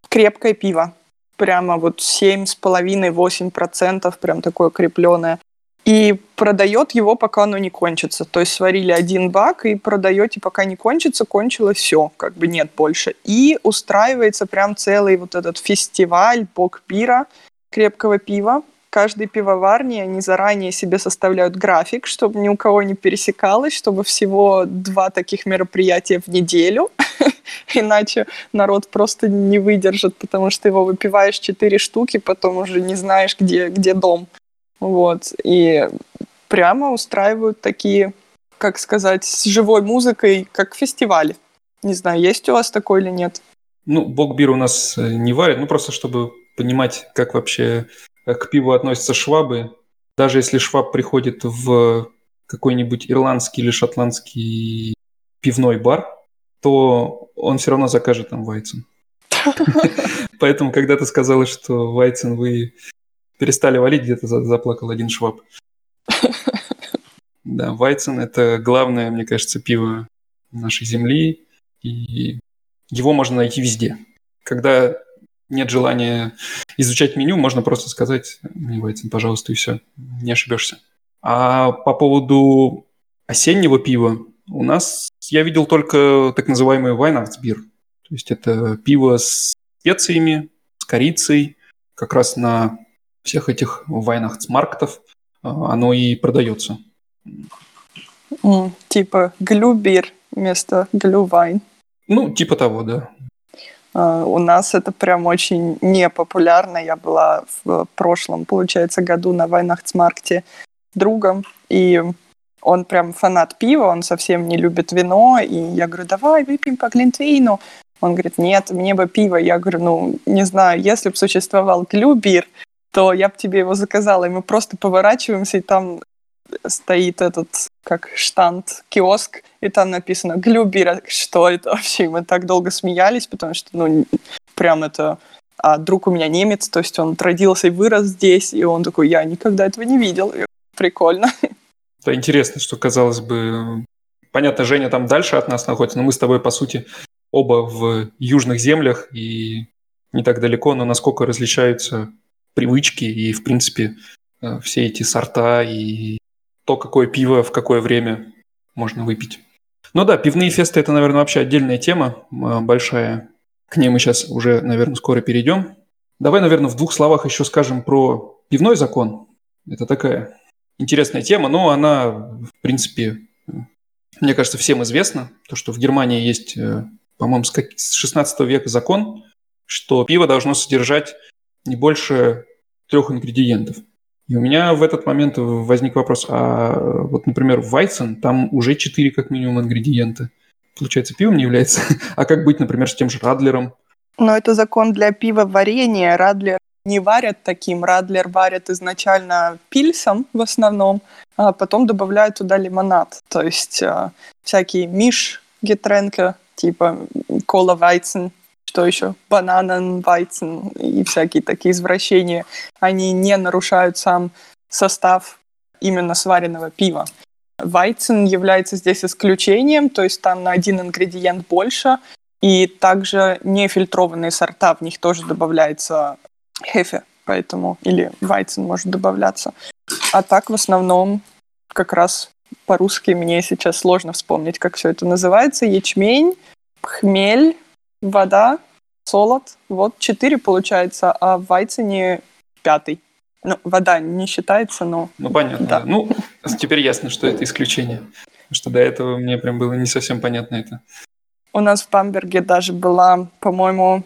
крепкое пиво прямо вот 7,5-8%, прям такое крепленое. И продает его, пока оно не кончится. То есть сварили один бак и продаете, пока не кончится, кончилось все, как бы нет больше. И устраивается прям целый вот этот фестиваль бок пира крепкого пива, каждой пивоварне они заранее себе составляют график, чтобы ни у кого не пересекалось, чтобы всего два таких мероприятия в неделю, иначе народ просто не выдержит, потому что его выпиваешь четыре штуки, потом уже не знаешь, где, где дом. Вот. И прямо устраивают такие, как сказать, с живой музыкой, как фестивали. Не знаю, есть у вас такой или нет? Ну, бокбир у нас э, не варит, ну просто чтобы понимать, как вообще к пиву относятся швабы. Даже если шваб приходит в какой-нибудь ирландский или шотландский пивной бар, то он все равно закажет там Вайцен. Поэтому, когда ты сказала, что Вайцен вы перестали валить, где-то заплакал один шваб. Да, Вайцен – это главное, мне кажется, пиво нашей земли, и его можно найти везде. Когда нет желания изучать меню, можно просто сказать мне Вайцен, пожалуйста, и все, не ошибешься. А по поводу осеннего пива, у нас я видел только так называемый Weihnachtsbier. То есть это пиво с специями, с корицей, как раз на всех этих Weihnachtsmarktов а, оно и продается. Mm, типа глюбир вместо глювайн. Ну, типа того, да. Uh, у нас это прям очень непопулярно. Я была в прошлом, получается, году на Weihnachtsmarkте с другом, и он прям фанат пива, он совсем не любит вино, и я говорю, давай выпьем по глинтвейну. Он говорит, нет, мне бы пиво. Я говорю, ну, не знаю, если бы существовал глюбир, то я бы тебе его заказала. И мы просто поворачиваемся, и там стоит этот, как штанд, киоск, и там написано «Глюбир». Что это вообще? Мы так долго смеялись, потому что, ну, прям это... А друг у меня немец, то есть он родился и вырос здесь, и он такой, я никогда этого не видел. И прикольно. Да, интересно, что, казалось бы, понятно, Женя там дальше от нас находится, но мы с тобой, по сути, оба в южных землях и не так далеко, но насколько различаются привычки и, в принципе, э, все эти сорта и то, какое пиво в какое время можно выпить. Ну да, пивные фесты – это, наверное, вообще отдельная тема э, большая. К ней мы сейчас уже, наверное, скоро перейдем. Давай, наверное, в двух словах еще скажем про пивной закон. Это такая интересная тема, но она, в принципе, мне кажется, всем известна. То, что в Германии есть, э, по-моему, с 16 века закон, что пиво должно содержать не больше трех ингредиентов. И у меня в этот момент возник вопрос, а вот, например, в там уже четыре как минимум ингредиента. Получается, пивом не является. а как быть, например, с тем же Радлером? Но это закон для пива варенья. Радлер не варят таким. Радлер варят изначально пильсом в основном, а потом добавляют туда лимонад. То есть э, всякие миш гетренка, типа кола вайцен, что еще, бананен вайцен и всякие такие извращения, они не нарушают сам состав именно сваренного пива. Вайцен является здесь исключением, то есть там на один ингредиент больше, и также нефильтрованные сорта, в них тоже добавляется хефе, поэтому или вайцен может добавляться. А так в основном как раз по-русски мне сейчас сложно вспомнить, как все это называется. Ячмень, хмель, вода, солод. Вот четыре получается, а в вайцене пятый. Ну, вода не считается, но... Ну, понятно. Да. Ну, теперь ясно, что это исключение. Потому что до этого мне прям было не совсем понятно это. У нас в Бамберге даже была, по-моему,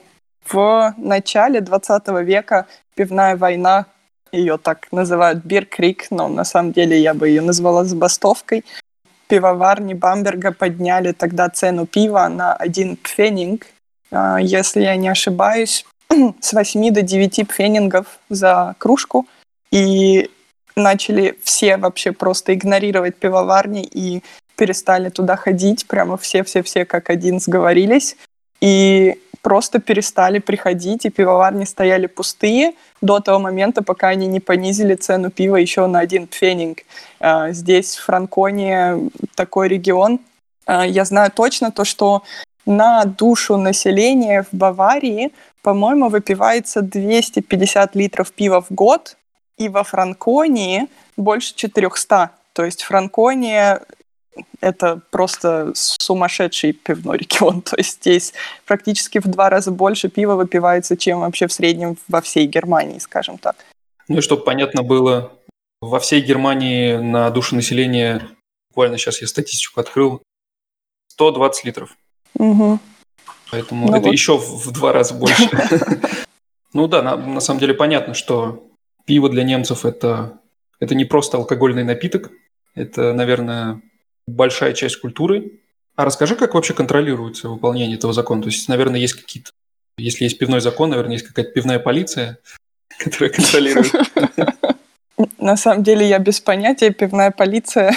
в начале 20 века пивная война, ее так называют Биркрик, но на самом деле я бы ее назвала забастовкой. Пивоварни Бамберга подняли тогда цену пива на один пфенинг, если я не ошибаюсь, с 8 до 9 пфенингов за кружку. И начали все вообще просто игнорировать пивоварни и перестали туда ходить. Прямо все-все-все как один сговорились. И просто перестали приходить, и пивоварни стояли пустые до того момента, пока они не понизили цену пива еще на один пфенинг. А, здесь, в Франконии, такой регион. А, я знаю точно то, что на душу населения в Баварии, по-моему, выпивается 250 литров пива в год, и во Франконии больше 400. То есть Франкония это просто сумасшедший пивной регион. То есть здесь практически в два раза больше пива выпивается, чем вообще в среднем во всей Германии, скажем так. Ну и чтобы понятно было, во всей Германии на душу населения, буквально сейчас я статистику открыл, 120 литров. Угу. Поэтому ну это вот. еще в, в два раза больше. Ну да, на, на самом деле понятно, что пиво для немцев это, это не просто алкогольный напиток, это, наверное, большая часть культуры. А расскажи, как вообще контролируется выполнение этого закона? То есть, наверное, есть какие-то... Если есть пивной закон, наверное, есть какая-то пивная полиция, которая контролирует. На самом деле я без понятия. Пивная полиция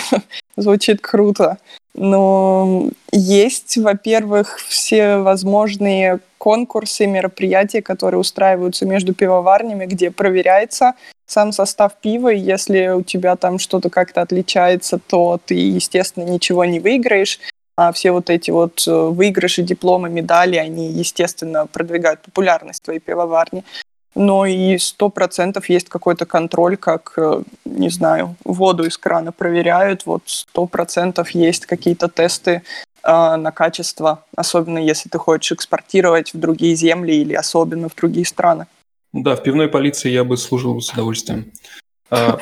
звучит круто. Но есть, во-первых, все возможные конкурсы, мероприятия, которые устраиваются между пивоварнями, где проверяется сам состав пива, и если у тебя там что-то как-то отличается, то ты, естественно, ничего не выиграешь. А все вот эти вот э, выигрыши, дипломы, медали, они, естественно, продвигают популярность твоей пивоварни. Но и сто процентов есть какой-то контроль, как, э, не знаю, воду из крана проверяют. Вот сто процентов есть какие-то тесты э, на качество, особенно если ты хочешь экспортировать в другие земли или особенно в другие страны. Да, в пивной полиции я бы служил с удовольствием. А,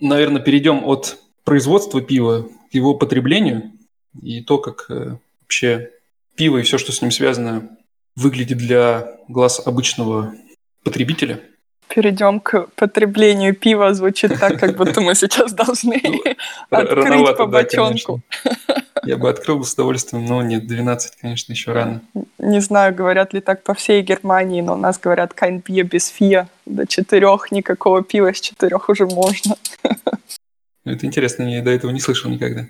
наверное, перейдем от производства пива к его потреблению и то, как э, вообще пиво и все, что с ним связано, выглядит для глаз обычного потребителя. Перейдем к потреблению пива. Звучит так, как будто мы сейчас должны ну, открыть по бочонку. Я бы открыл с удовольствием, но нет, 12, конечно, еще рано. Не знаю, говорят ли так по всей Германии, но у нас говорят kein Bier без фия. До четырех никакого пива с четырех уже можно. Это интересно, я до этого не слышал никогда.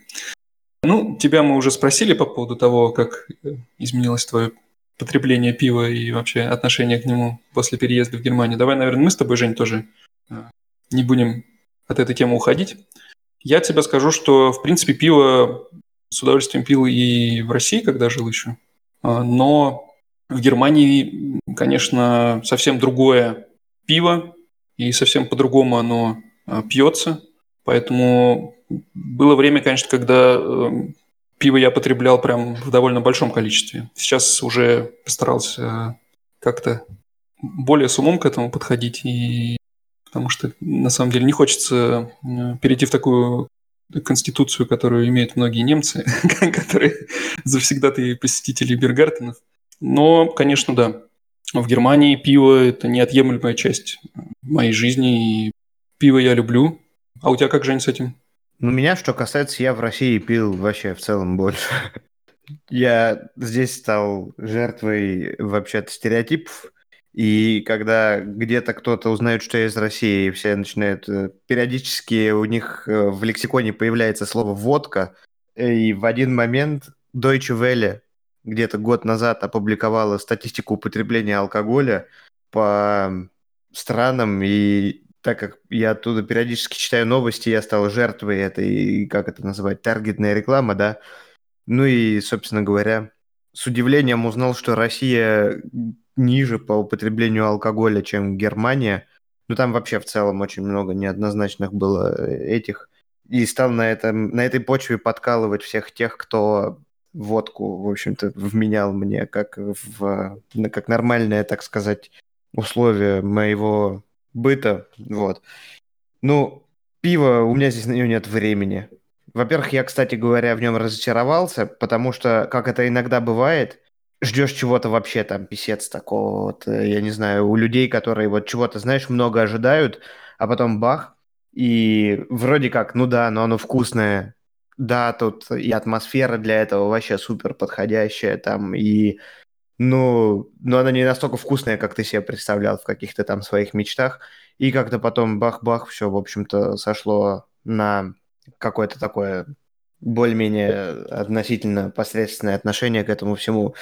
Ну, тебя мы уже спросили по поводу того, как изменилось твое потребление пива и вообще отношение к нему после переезда в Германию. Давай, наверное, мы с тобой, Жень, тоже э, не будем от этой темы уходить. Я тебе скажу, что, в принципе, пиво с удовольствием пил и в России, когда жил еще. А, но в Германии, конечно, совсем другое пиво, и совсем по-другому оно а, пьется. Поэтому было время, конечно, когда эм, пиво я потреблял прям в довольно большом количестве. Сейчас уже постарался как-то более с умом к этому подходить, и потому что на самом деле не хочется э, перейти в такую конституцию, которую имеют многие немцы, которые завсегда-то посетители Бергартенов. Но, конечно, да, в Германии пиво – это неотъемлемая часть моей жизни, и пиво я люблю. А у тебя как, Жень, с этим? Ну, меня, что касается, я в России пил вообще в целом больше. Я здесь стал жертвой вообще-то стереотипов. И когда где-то кто-то узнает, что я из России, и все начинают... Э, периодически у них э, в лексиконе появляется слово «водка», и в один момент Deutsche Welle где-то год назад опубликовала статистику употребления алкоголя по странам, и так как я оттуда периодически читаю новости, я стал жертвой этой, как это называть, таргетная реклама, да. Ну и, собственно говоря, с удивлением узнал, что Россия ниже по употреблению алкоголя, чем Германия. Ну там вообще в целом очень много неоднозначных было э, этих. И стал на, этом, на этой почве подкалывать всех тех, кто водку, в общем-то, вменял мне как, в, как нормальное, так сказать, условие моего быта, вот. Ну, пиво, у меня здесь на него нет времени. Во-первых, я, кстати говоря, в нем разочаровался, потому что, как это иногда бывает, ждешь чего-то вообще там, писец такого вот, э, я не знаю, у людей, которые вот чего-то, знаешь, много ожидают, а потом бах, и вроде как, ну да, но оно вкусное, да, тут и атмосфера для этого вообще супер подходящая, там, и ну, но она не настолько вкусная, как ты себе представлял в каких-то там своих мечтах. И как-то потом бах-бах, все, в общем-то, сошло на какое-то такое более-менее относительно посредственное отношение к этому всему.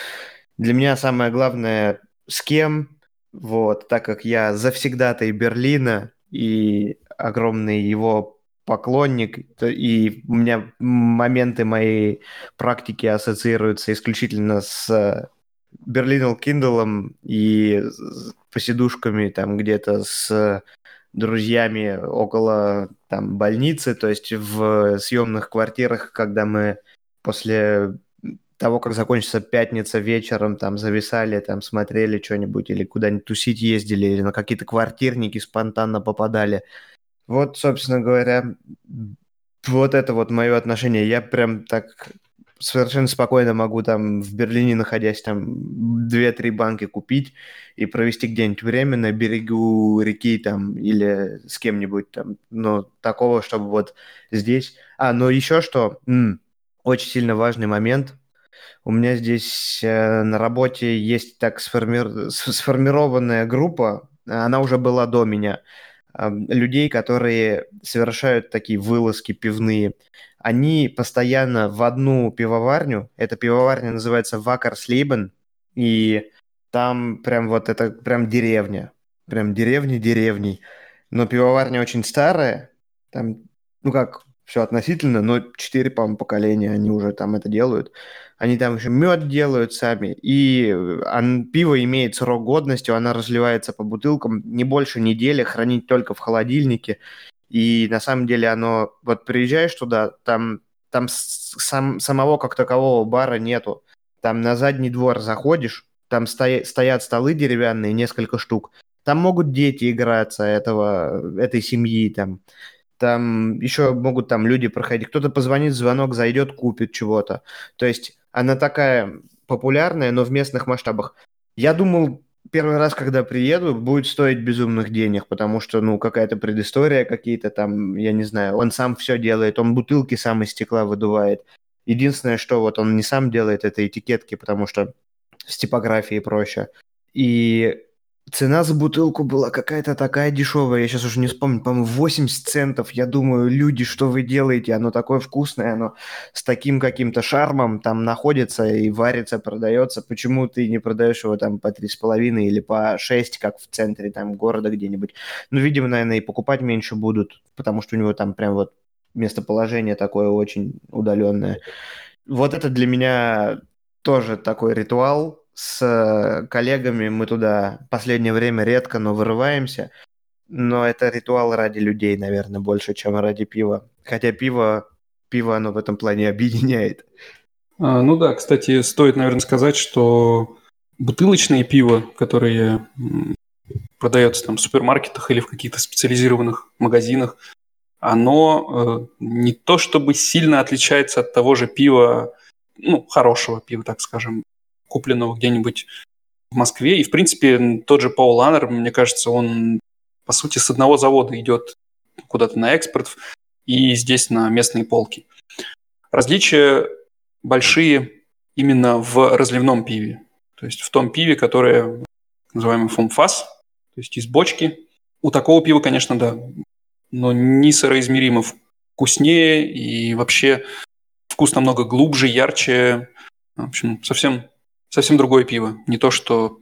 Для меня самое главное, с кем, вот, так как я завсегдатай Берлина и огромный его поклонник, и у меня моменты моей практики ассоциируются исключительно с Берлинал Киндлом и посидушками там где-то с друзьями около там больницы, то есть в съемных квартирах, когда мы после того, как закончится пятница вечером, там зависали, там смотрели что-нибудь или куда-нибудь тусить ездили, или на какие-то квартирники спонтанно попадали. Вот, собственно говоря, вот это вот мое отношение. Я прям так совершенно спокойно могу там в Берлине, находясь там, две-три банки купить и провести где-нибудь время на берегу реки там или с кем-нибудь там. Но такого, чтобы вот здесь... А, но еще что, м-м, очень сильно важный момент. У меня здесь э, на работе есть так сформи... сформированная группа, она уже была до меня, людей, которые совершают такие вылазки пивные они постоянно в одну пивоварню, эта пивоварня называется Вакарслейбен, и там прям вот это прям деревня, прям деревня деревней. Но пивоварня очень старая, там, ну как, все относительно, но четыре, по-моему, поколения они уже там это делают. Они там еще мед делают сами, и он, пиво имеет срок годности, она разливается по бутылкам не больше недели, хранить только в холодильнике. И на самом деле оно... Вот приезжаешь туда, там, там сам, самого как такового бара нету. Там на задний двор заходишь, там стоя, стоят столы деревянные, несколько штук. Там могут дети играться этого, этой семьи, там. Там еще могут там люди проходить. Кто-то позвонит, звонок, зайдет, купит чего-то. То есть она такая популярная, но в местных масштабах. Я думал, первый раз, когда приеду, будет стоить безумных денег, потому что, ну, какая-то предыстория, какие-то там, я не знаю, он сам все делает, он бутылки сам из стекла выдувает. Единственное, что вот он не сам делает, это этикетки, потому что с типографией проще. И Цена за бутылку была какая-то такая дешевая, я сейчас уже не вспомню, по-моему, 80 центов. Я думаю, люди, что вы делаете? Оно такое вкусное, оно с таким каким-то шармом там находится и варится, продается. Почему ты не продаешь его там по 3,5 или по 6, как в центре там города где-нибудь? Ну, видимо, наверное, и покупать меньше будут, потому что у него там прям вот местоположение такое очень удаленное. Вот это для меня тоже такой ритуал, с коллегами мы туда последнее время редко, но вырываемся. Но это ритуал ради людей, наверное, больше, чем ради пива. Хотя пиво, пиво оно в этом плане объединяет. А, ну да, кстати, стоит, наверное, сказать, что бутылочное пиво, которое продается там в супермаркетах или в каких-то специализированных магазинах, оно э, не то чтобы сильно отличается от того же пива, ну, хорошего пива, так скажем, купленного где-нибудь в Москве. И, в принципе, тот же Паул Ланнер, мне кажется, он, по сути, с одного завода идет куда-то на экспорт и здесь на местные полки. Различия большие именно в разливном пиве. То есть в том пиве, которое называемый фомфас, то есть из бочки. У такого пива, конечно, да, но не сыроизмеримо вкуснее и вообще вкус намного глубже, ярче. В общем, совсем совсем другое пиво. Не то, что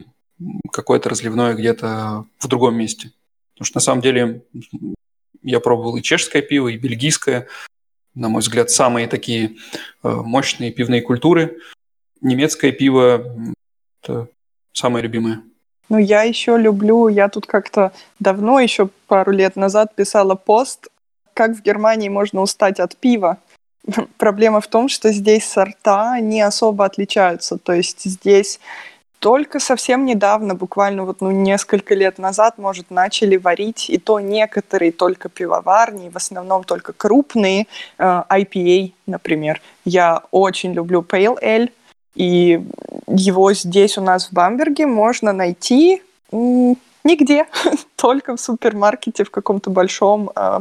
какое-то разливное где-то в другом месте. Потому что на самом деле я пробовал и чешское пиво, и бельгийское. На мой взгляд, самые такие э, мощные пивные культуры. Немецкое пиво – это самое любимое. Ну, я еще люблю, я тут как-то давно, еще пару лет назад писала пост, как в Германии можно устать от пива. Проблема в том, что здесь сорта не особо отличаются. То есть здесь только совсем недавно, буквально вот ну, несколько лет назад, может, начали варить, и то некоторые только пивоварни, в основном только крупные, э, IPA, например. Я очень люблю Pale Ale, и его здесь у нас в Бамберге можно найти нигде, только в супермаркете в каком-то большом, э,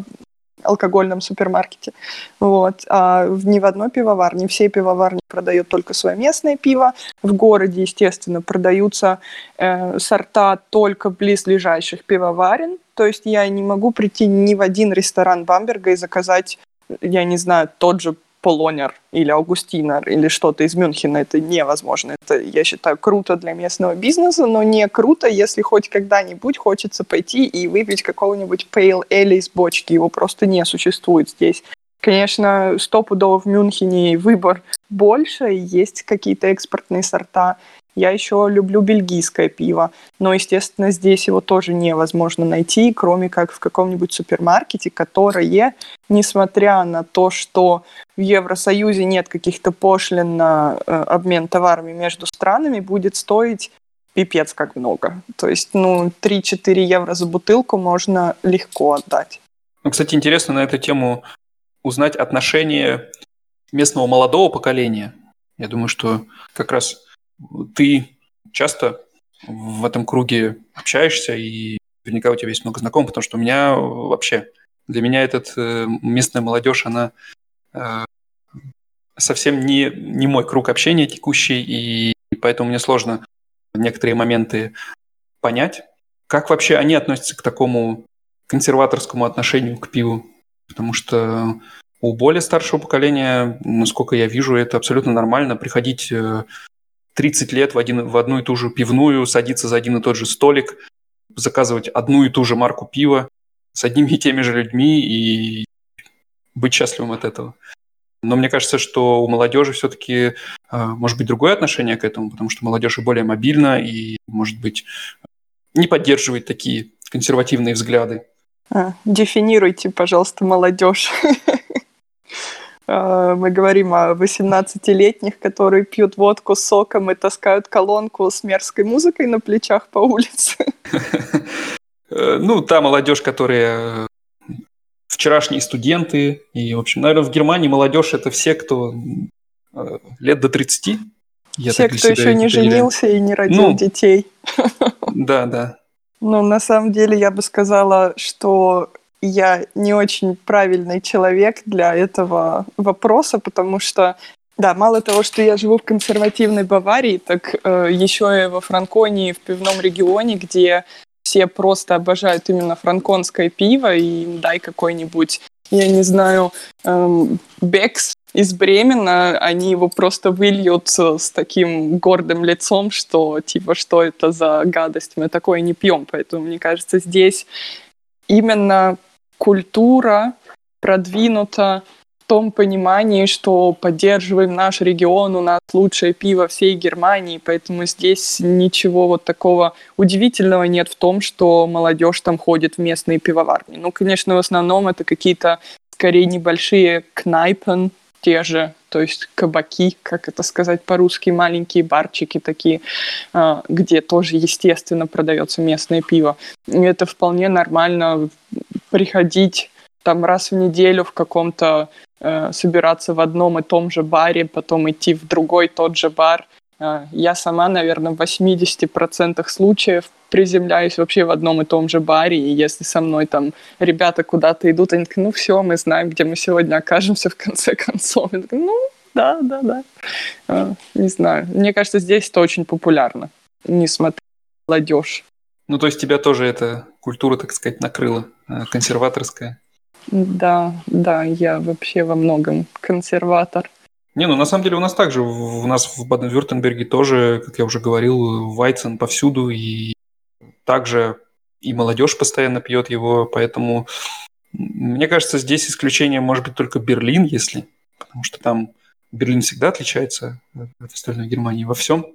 алкогольном супермаркете. Вот. А ни в одной пивоварне, все пивоварни продают только свое местное пиво. В городе, естественно, продаются э, сорта только близлежащих пивоварен. То есть я не могу прийти ни в один ресторан Бамберга и заказать, я не знаю, тот же Полонер или Аугустинер или что-то из Мюнхена. Это невозможно. Это, я считаю, круто для местного бизнеса, но не круто, если хоть когда-нибудь хочется пойти и выпить какого-нибудь pale ale из бочки. Его просто не существует здесь. Конечно, стопудово в Мюнхене выбор больше, есть какие-то экспортные сорта. Я еще люблю бельгийское пиво, но, естественно, здесь его тоже невозможно найти, кроме как в каком-нибудь супермаркете, которое, несмотря на то, что в Евросоюзе нет каких-то пошлин на э, обмен товарами между странами, будет стоить пипец как много. То есть, ну, 3-4 евро за бутылку можно легко отдать. Ну, кстати, интересно на эту тему узнать отношение местного молодого поколения. Я думаю, что как раз ты часто в этом круге общаешься, и наверняка у тебя есть много знакомых, потому что у меня вообще, для меня этот э, местная молодежь, она э, совсем не, не мой круг общения текущий, и поэтому мне сложно некоторые моменты понять. Как вообще они относятся к такому консерваторскому отношению к пиву? Потому что у более старшего поколения, насколько я вижу, это абсолютно нормально приходить э, 30 лет в, один, в одну и ту же пивную, садиться за один и тот же столик, заказывать одну и ту же марку пива с одними и теми же людьми и быть счастливым от этого. Но мне кажется, что у молодежи все-таки э, может быть другое отношение к этому, потому что молодежь и более мобильна и, может быть, не поддерживает такие консервативные взгляды. А, дефинируйте, пожалуйста, молодежь. Э, мы говорим о 18-летних, которые пьют водку с соком и таскают колонку с мерзкой музыкой на плечах по улице. Э, ну, та молодежь, которая э, вчерашние студенты. И, в общем, наверное, в Германии молодежь это все, кто лет до 30. Я все, кто еще не женился и не родил ну, детей. Да, да. Ну, на самом деле, я бы сказала, что я не очень правильный человек для этого вопроса, потому что да, мало того, что я живу в консервативной Баварии, так э, еще и во Франконии, в пивном регионе, где все просто обожают именно франконское пиво, и дай какой-нибудь, я не знаю, эм, Бекс из Бремена, они его просто выльют с таким гордым лицом, что типа, что это за гадость, мы такое не пьем. Поэтому, мне кажется, здесь именно культура продвинута в том понимании, что поддерживаем наш регион, у нас лучшее пиво всей Германии, поэтому здесь ничего вот такого удивительного нет в том, что молодежь там ходит в местные пивоварни. Ну, конечно, в основном это какие-то скорее небольшие кнайпен, те же, то есть кабаки, как это сказать по-русски, маленькие барчики такие, а, где тоже, естественно, продается местное пиво. И это вполне нормально приходить там раз в неделю в каком-то, э, собираться в одном и том же баре, потом идти в другой тот же бар. Э, я сама, наверное, в 80% случаев приземляюсь вообще в одном и том же баре, и если со мной там ребята куда-то идут, они такие, ну все, мы знаем, где мы сегодня окажемся в конце концов. Я такая, ну, да, да, да. А, не знаю. Мне кажется, здесь это очень популярно, несмотря на молодежь. Ну, то есть тебя тоже эта культура, так сказать, накрыла, э, консерваторская? Да, да, я вообще во многом консерватор. Не, ну на самом деле у нас также, у нас в Баден-Вюртемберге тоже, как я уже говорил, Вайцен повсюду, и также и молодежь постоянно пьет его, поэтому мне кажется, здесь исключение может быть только Берлин, если, потому что там Берлин всегда отличается от остальной Германии во всем.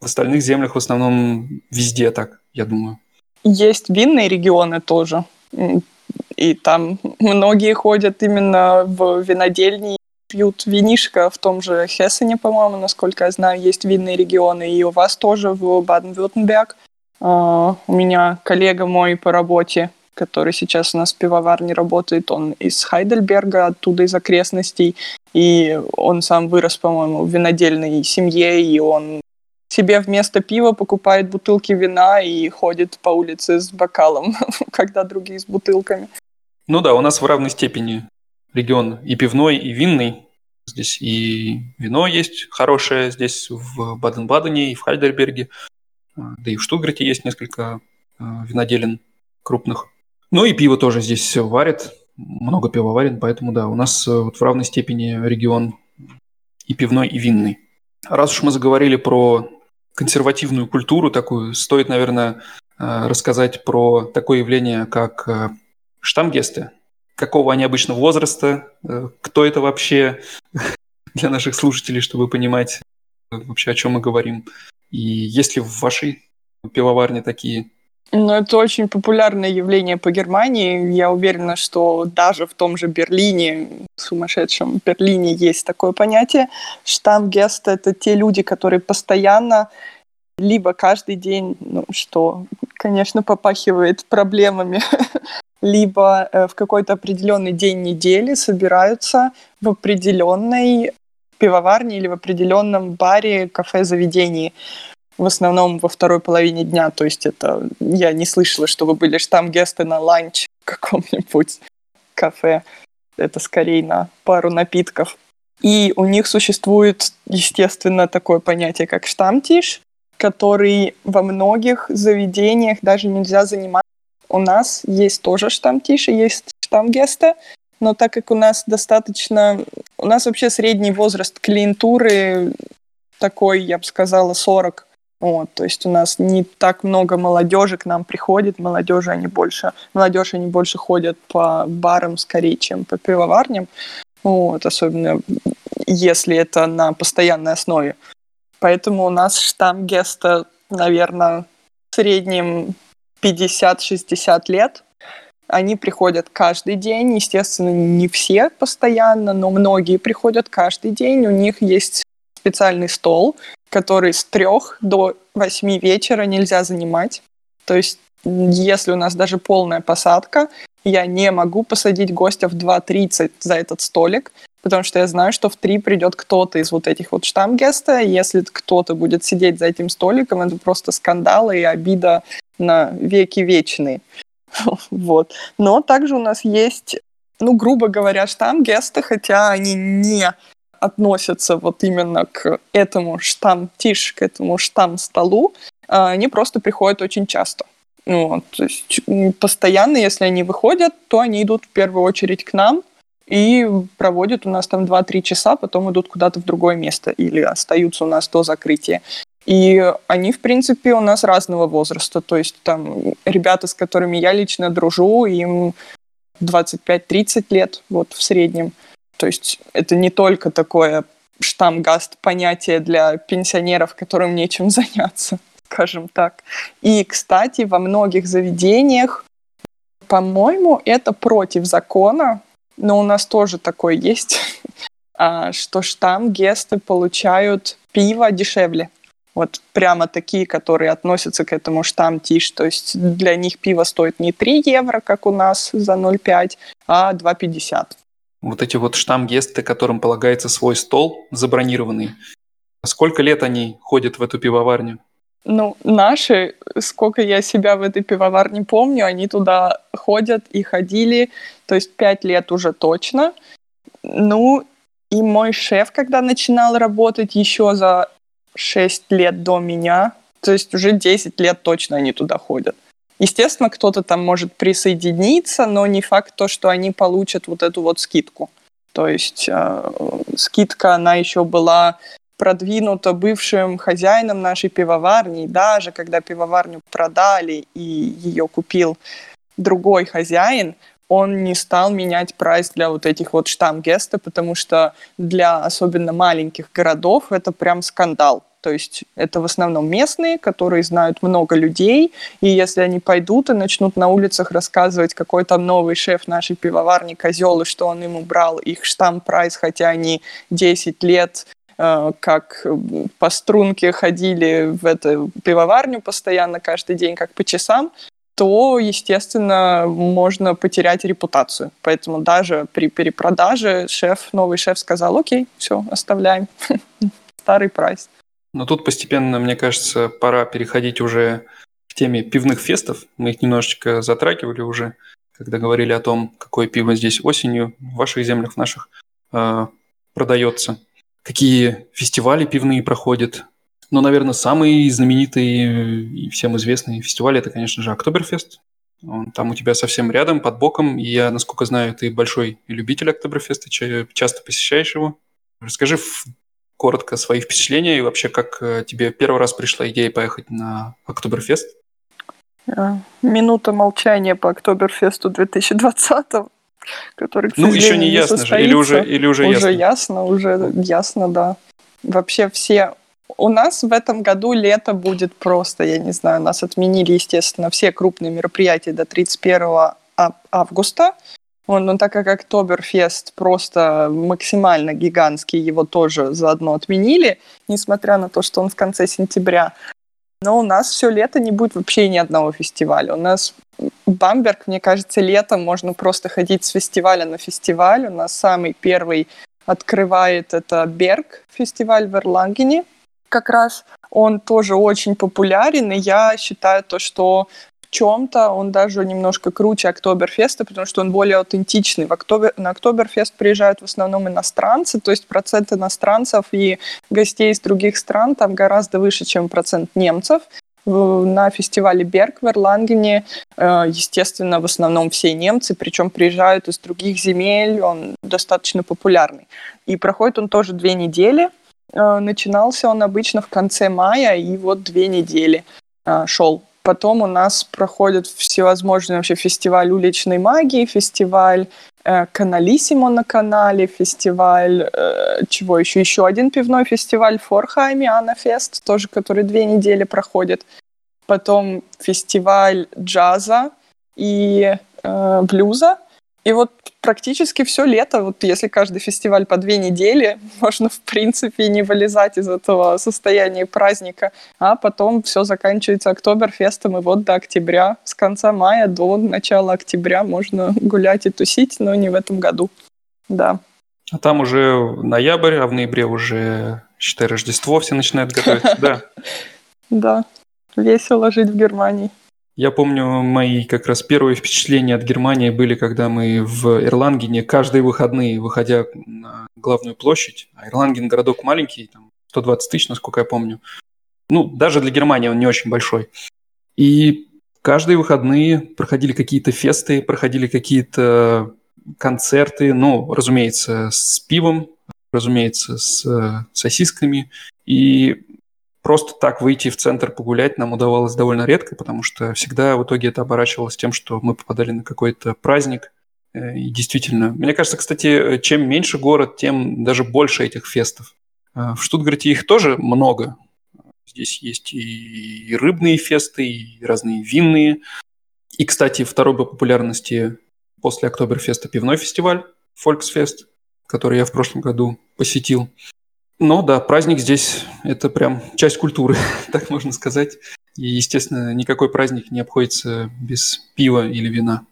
В остальных землях в основном везде так, я думаю. Есть винные регионы тоже. И там многие ходят именно в винодельни пьют винишко в том же Хессене, по-моему, насколько я знаю, есть винные регионы, и у вас тоже в Баден-Вюртемберг. Uh, у меня коллега мой по работе, который сейчас у нас в пивоварне работает, он из Хайдельберга, оттуда из окрестностей, и он сам вырос, по-моему, в винодельной семье, и он себе вместо пива покупает бутылки вина и ходит по улице с бокалом, когда другие с бутылками. Ну да, у нас в равной степени регион и пивной, и винный. Здесь и вино есть хорошее, здесь в Баден-Бадене и в Хальдерберге. А, да и в Штутгарте есть несколько а, виноделин крупных. Ну и пиво тоже здесь все варят, много пива варен, поэтому да, у нас э, вот в равной степени регион и пивной, и винный. Раз уж мы заговорили про консервативную культуру такую, стоит, наверное, э, рассказать про такое явление, как э, штамгесты. Какого они обычно возраста, кто это вообще для наших слушателей, чтобы понимать вообще, о чем мы говорим. И есть ли в вашей пивоварне такие ну, это очень популярное явление по Германии. Я уверена, что даже в том же Берлине, сумасшедшем Берлине, есть такое понятие. Штамгест — это те люди, которые постоянно, либо каждый день, ну, что, конечно, попахивает проблемами, либо э, в какой-то определенный день недели собираются в определенной пивоварне или в определенном баре, кафе, заведении в основном во второй половине дня. То есть это я не слышала, что вы были штамгесты на ланч в каком-нибудь кафе. Это скорее на пару напитков. И у них существует, естественно, такое понятие, как штамтиш, который во многих заведениях даже нельзя занимать. У нас есть тоже штамтиш и есть штамгесты, но так как у нас достаточно... У нас вообще средний возраст клиентуры такой, я бы сказала, 40 вот, то есть у нас не так много молодежи к нам приходит, молодежи они больше, молодежь они больше ходят по барам скорее, чем по пивоварням, вот, особенно если это на постоянной основе. Поэтому у нас штамм геста, наверное, в среднем 50-60 лет. Они приходят каждый день, естественно, не все постоянно, но многие приходят каждый день. У них есть специальный стол, который с трех до восьми вечера нельзя занимать. То есть если у нас даже полная посадка, я не могу посадить гостя в 2.30 за этот столик, потому что я знаю, что в 3 придет кто-то из вот этих вот штамгеста, если кто-то будет сидеть за этим столиком, это просто скандал и обида на веки вечные. Вот. Но также у нас есть, ну, грубо говоря, штамгесты, хотя они не относятся вот именно к этому штамм-тиш, к этому штамм-столу, а, они просто приходят очень часто. Вот, то есть постоянно, если они выходят, то они идут в первую очередь к нам и проводят у нас там 2-3 часа, потом идут куда-то в другое место или остаются у нас до закрытия. И они, в принципе, у нас разного возраста. То есть там ребята, с которыми я лично дружу, им 25-30 лет, вот в среднем. То есть это не только такое штамгаст понятие для пенсионеров, которым нечем заняться, скажем так. И, кстати, во многих заведениях, по-моему, это против закона, но у нас тоже такое есть, а, что штамгесты получают пиво дешевле. Вот прямо такие, которые относятся к этому штамм-тиш. То есть для них пиво стоит не 3 евро, как у нас за 0,5, а 2,50 вот эти вот штамгесты, которым полагается свой стол забронированный. Сколько лет они ходят в эту пивоварню? Ну, наши, сколько я себя в этой пивоварне помню, они туда ходят и ходили, то есть пять лет уже точно. Ну, и мой шеф, когда начинал работать еще за шесть лет до меня, то есть уже 10 лет точно они туда ходят. Естественно, кто-то там может присоединиться, но не факт то, что они получат вот эту вот скидку. То есть э, скидка, она еще была продвинута бывшим хозяином нашей пивоварни. И даже когда пивоварню продали и ее купил другой хозяин, он не стал менять прайс для вот этих вот штамгеста, потому что для особенно маленьких городов это прям скандал. То есть это в основном местные, которые знают много людей, и если они пойдут и начнут на улицах рассказывать, какой там новый шеф нашей пивоварни козел, и что он ему брал их штамп-прайс, хотя они 10 лет как по струнке ходили в эту пивоварню постоянно каждый день, как по часам, то, естественно, можно потерять репутацию. Поэтому даже при перепродаже шеф, новый шеф сказал, окей, все, оставляем старый прайс. Но тут постепенно, мне кажется, пора переходить уже к теме пивных фестов. Мы их немножечко затрагивали уже, когда говорили о том, какое пиво здесь осенью в ваших землях, в наших, э, продается. Какие фестивали пивные проходят. Ну, наверное, самый знаменитый и всем известный фестиваль – это, конечно же, Октоберфест. Он там у тебя совсем рядом, под боком. И я, насколько знаю, ты большой любитель Октоберфеста, часто посещаешь его. Расскажи коротко свои впечатления и вообще, как э, тебе первый раз пришла идея поехать на Октоберфест? Э, минута молчания по Октоберфесту 2020, который, к Ну, еще не ясно же, или уже, или уже, уже ясно? ясно, уже ясно, да. Вообще все... У нас в этом году лето будет просто, я не знаю, нас отменили, естественно, все крупные мероприятия до 31 августа. Он, ну, так как Октоберфест просто максимально гигантский, его тоже заодно отменили, несмотря на то, что он в конце сентября. Но у нас все лето не будет вообще ни одного фестиваля. У нас Бамберг, мне кажется, летом можно просто ходить с фестиваля на фестиваль. У нас самый первый открывает это Берг, фестиваль в Эрлангене. Как раз он тоже очень популярен, и я считаю то, что чем-то он даже немножко круче Октоберфеста, потому что он более аутентичный. В Октобер, на Октоберфест приезжают в основном иностранцы, то есть процент иностранцев и гостей из других стран там гораздо выше, чем процент немцев. На фестивале Берг в Эрлангене, э, естественно, в основном все немцы, причем приезжают из других земель, он достаточно популярный. И проходит он тоже две недели. Э, начинался он обычно в конце мая, и вот две недели э, шел Потом у нас проходит всевозможные вообще фестиваль уличной магии, фестиваль э, Каналиссимо на канале, фестиваль, э, чего еще, еще один пивной фестиваль Форхайме, Анафест, тоже который две недели проходит. Потом фестиваль джаза и э, блюза. И вот практически все лето, вот если каждый фестиваль по две недели, можно, в принципе, не вылезать из этого состояния праздника, а потом все заканчивается Октоберфестом, и вот до октября, с конца мая до начала октября можно гулять и тусить, но не в этом году, да. А там уже ноябрь, а в ноябре уже, считай, Рождество все начинают готовить, да. Да, весело жить в Германии. Я помню, мои как раз первые впечатления от Германии были, когда мы в Ирлангене каждые выходные, выходя на главную площадь, а Ирланген городок маленький, там 120 тысяч, насколько я помню. Ну, даже для Германии он не очень большой. И каждые выходные проходили какие-то фесты, проходили какие-то концерты, ну, разумеется, с пивом, разумеется, с сосисками. И просто так выйти в центр погулять нам удавалось довольно редко, потому что всегда в итоге это оборачивалось тем, что мы попадали на какой-то праздник. Э, и действительно, мне кажется, кстати, чем меньше город, тем даже больше этих фестов. Э, в Штутгарте их тоже много. Здесь есть и рыбные фесты, и разные винные. И, кстати, второй по популярности после Октоберфеста пивной фестиваль, Фольксфест, который я в прошлом году посетил. Ну да, праздник здесь – это прям часть культуры, так можно сказать. И, естественно, никакой праздник не обходится без пива или вина.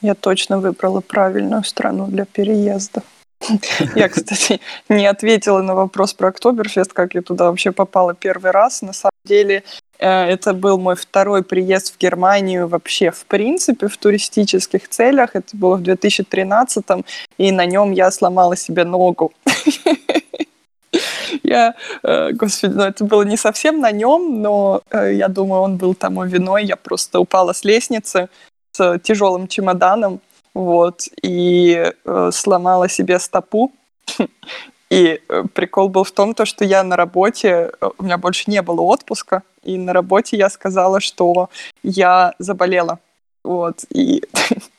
Я точно выбрала правильную страну для переезда. Я, кстати, не ответила на вопрос про Октоберфест, как я туда вообще попала первый раз. На самом деле, э, это был мой второй приезд в Германию вообще в принципе в туристических целях. Это было в 2013 и на нем я сломала себе ногу. Я, э, господи, ну это было не совсем на нем, но э, я думаю, он был тому виной. Я просто упала с лестницы с тяжелым чемоданом, вот, и э, сломала себе стопу. И прикол был в том, то, что я на работе, у меня больше не было отпуска, и на работе я сказала, что я заболела. Вот, и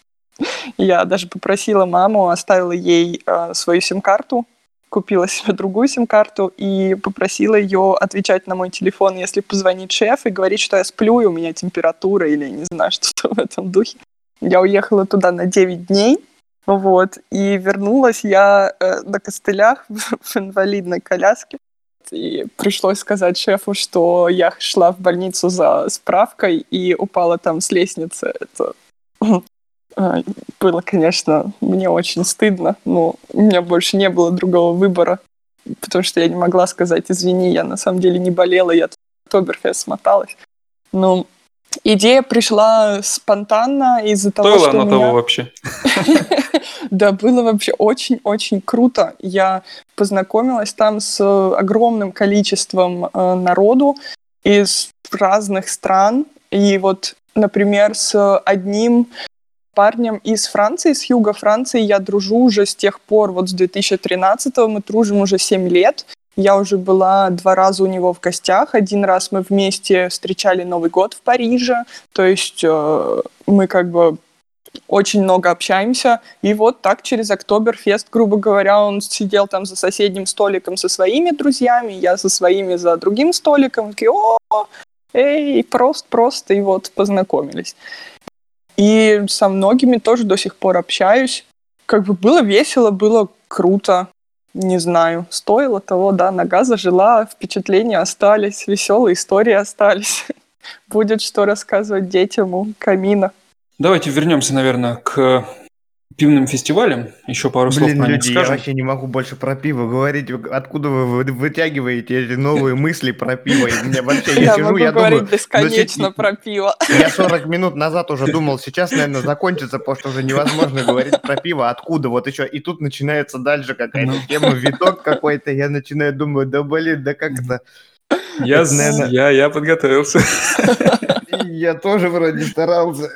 я даже попросила маму, оставила ей э, свою сим-карту, купила себе другую сим-карту и попросила ее отвечать на мой телефон, если позвонит шеф и говорит, что я сплю, и у меня температура или не знаю, что-то в этом духе. Я уехала туда на 9 дней, вот, и вернулась я э, на костылях в инвалидной коляске. И пришлось сказать шефу, что я шла в больницу за справкой и упала там с лестницы. Это было, конечно, мне очень стыдно, но у меня больше не было другого выбора, потому что я не могла сказать, извини, я на самом деле не болела, я Тоберфест смоталась. Но Идея пришла спонтанно из-за того, Стоило что меня... того вообще. Да, было вообще очень-очень круто. Я познакомилась там с огромным количеством э, народу из разных стран. И вот, например, с одним парнем из Франции, с юга Франции я дружу уже с тех пор, вот с 2013 мы дружим уже 7 лет. Я уже была два раза у него в гостях. Один раз мы вместе встречали Новый год в Париже. То есть э, мы как бы очень много общаемся. И вот так через Октоберфест, грубо говоря, он сидел там за соседним столиком со своими друзьями, я со своими за другим столиком. Такие, о, эй, просто-просто, и вот познакомились. И со многими тоже до сих пор общаюсь. Как бы было весело, было круто. Не знаю, стоило того, да, нога зажила, впечатления остались, веселые истории остались. Будет что рассказывать детям у камина. Давайте вернемся, наверное, к пивным фестивалям. Еще пару слов Блин, про них люди, я скажем. вообще не могу больше про пиво говорить. Откуда вы вы- вытягиваете эти новые мысли про пиво? И мне вообще, я Я сижу, могу я говорить думаю, бесконечно ну, про пиво. я 40 минут назад уже думал, сейчас, наверное, закончится, потому что уже невозможно говорить про пиво. Откуда? Вот еще. И тут начинается дальше какая-то Ну. тема, виток какой-то. Я начинаю думать, да блин, да как это? Я, Это, наверное- я, я подготовился. Я тоже вроде старался.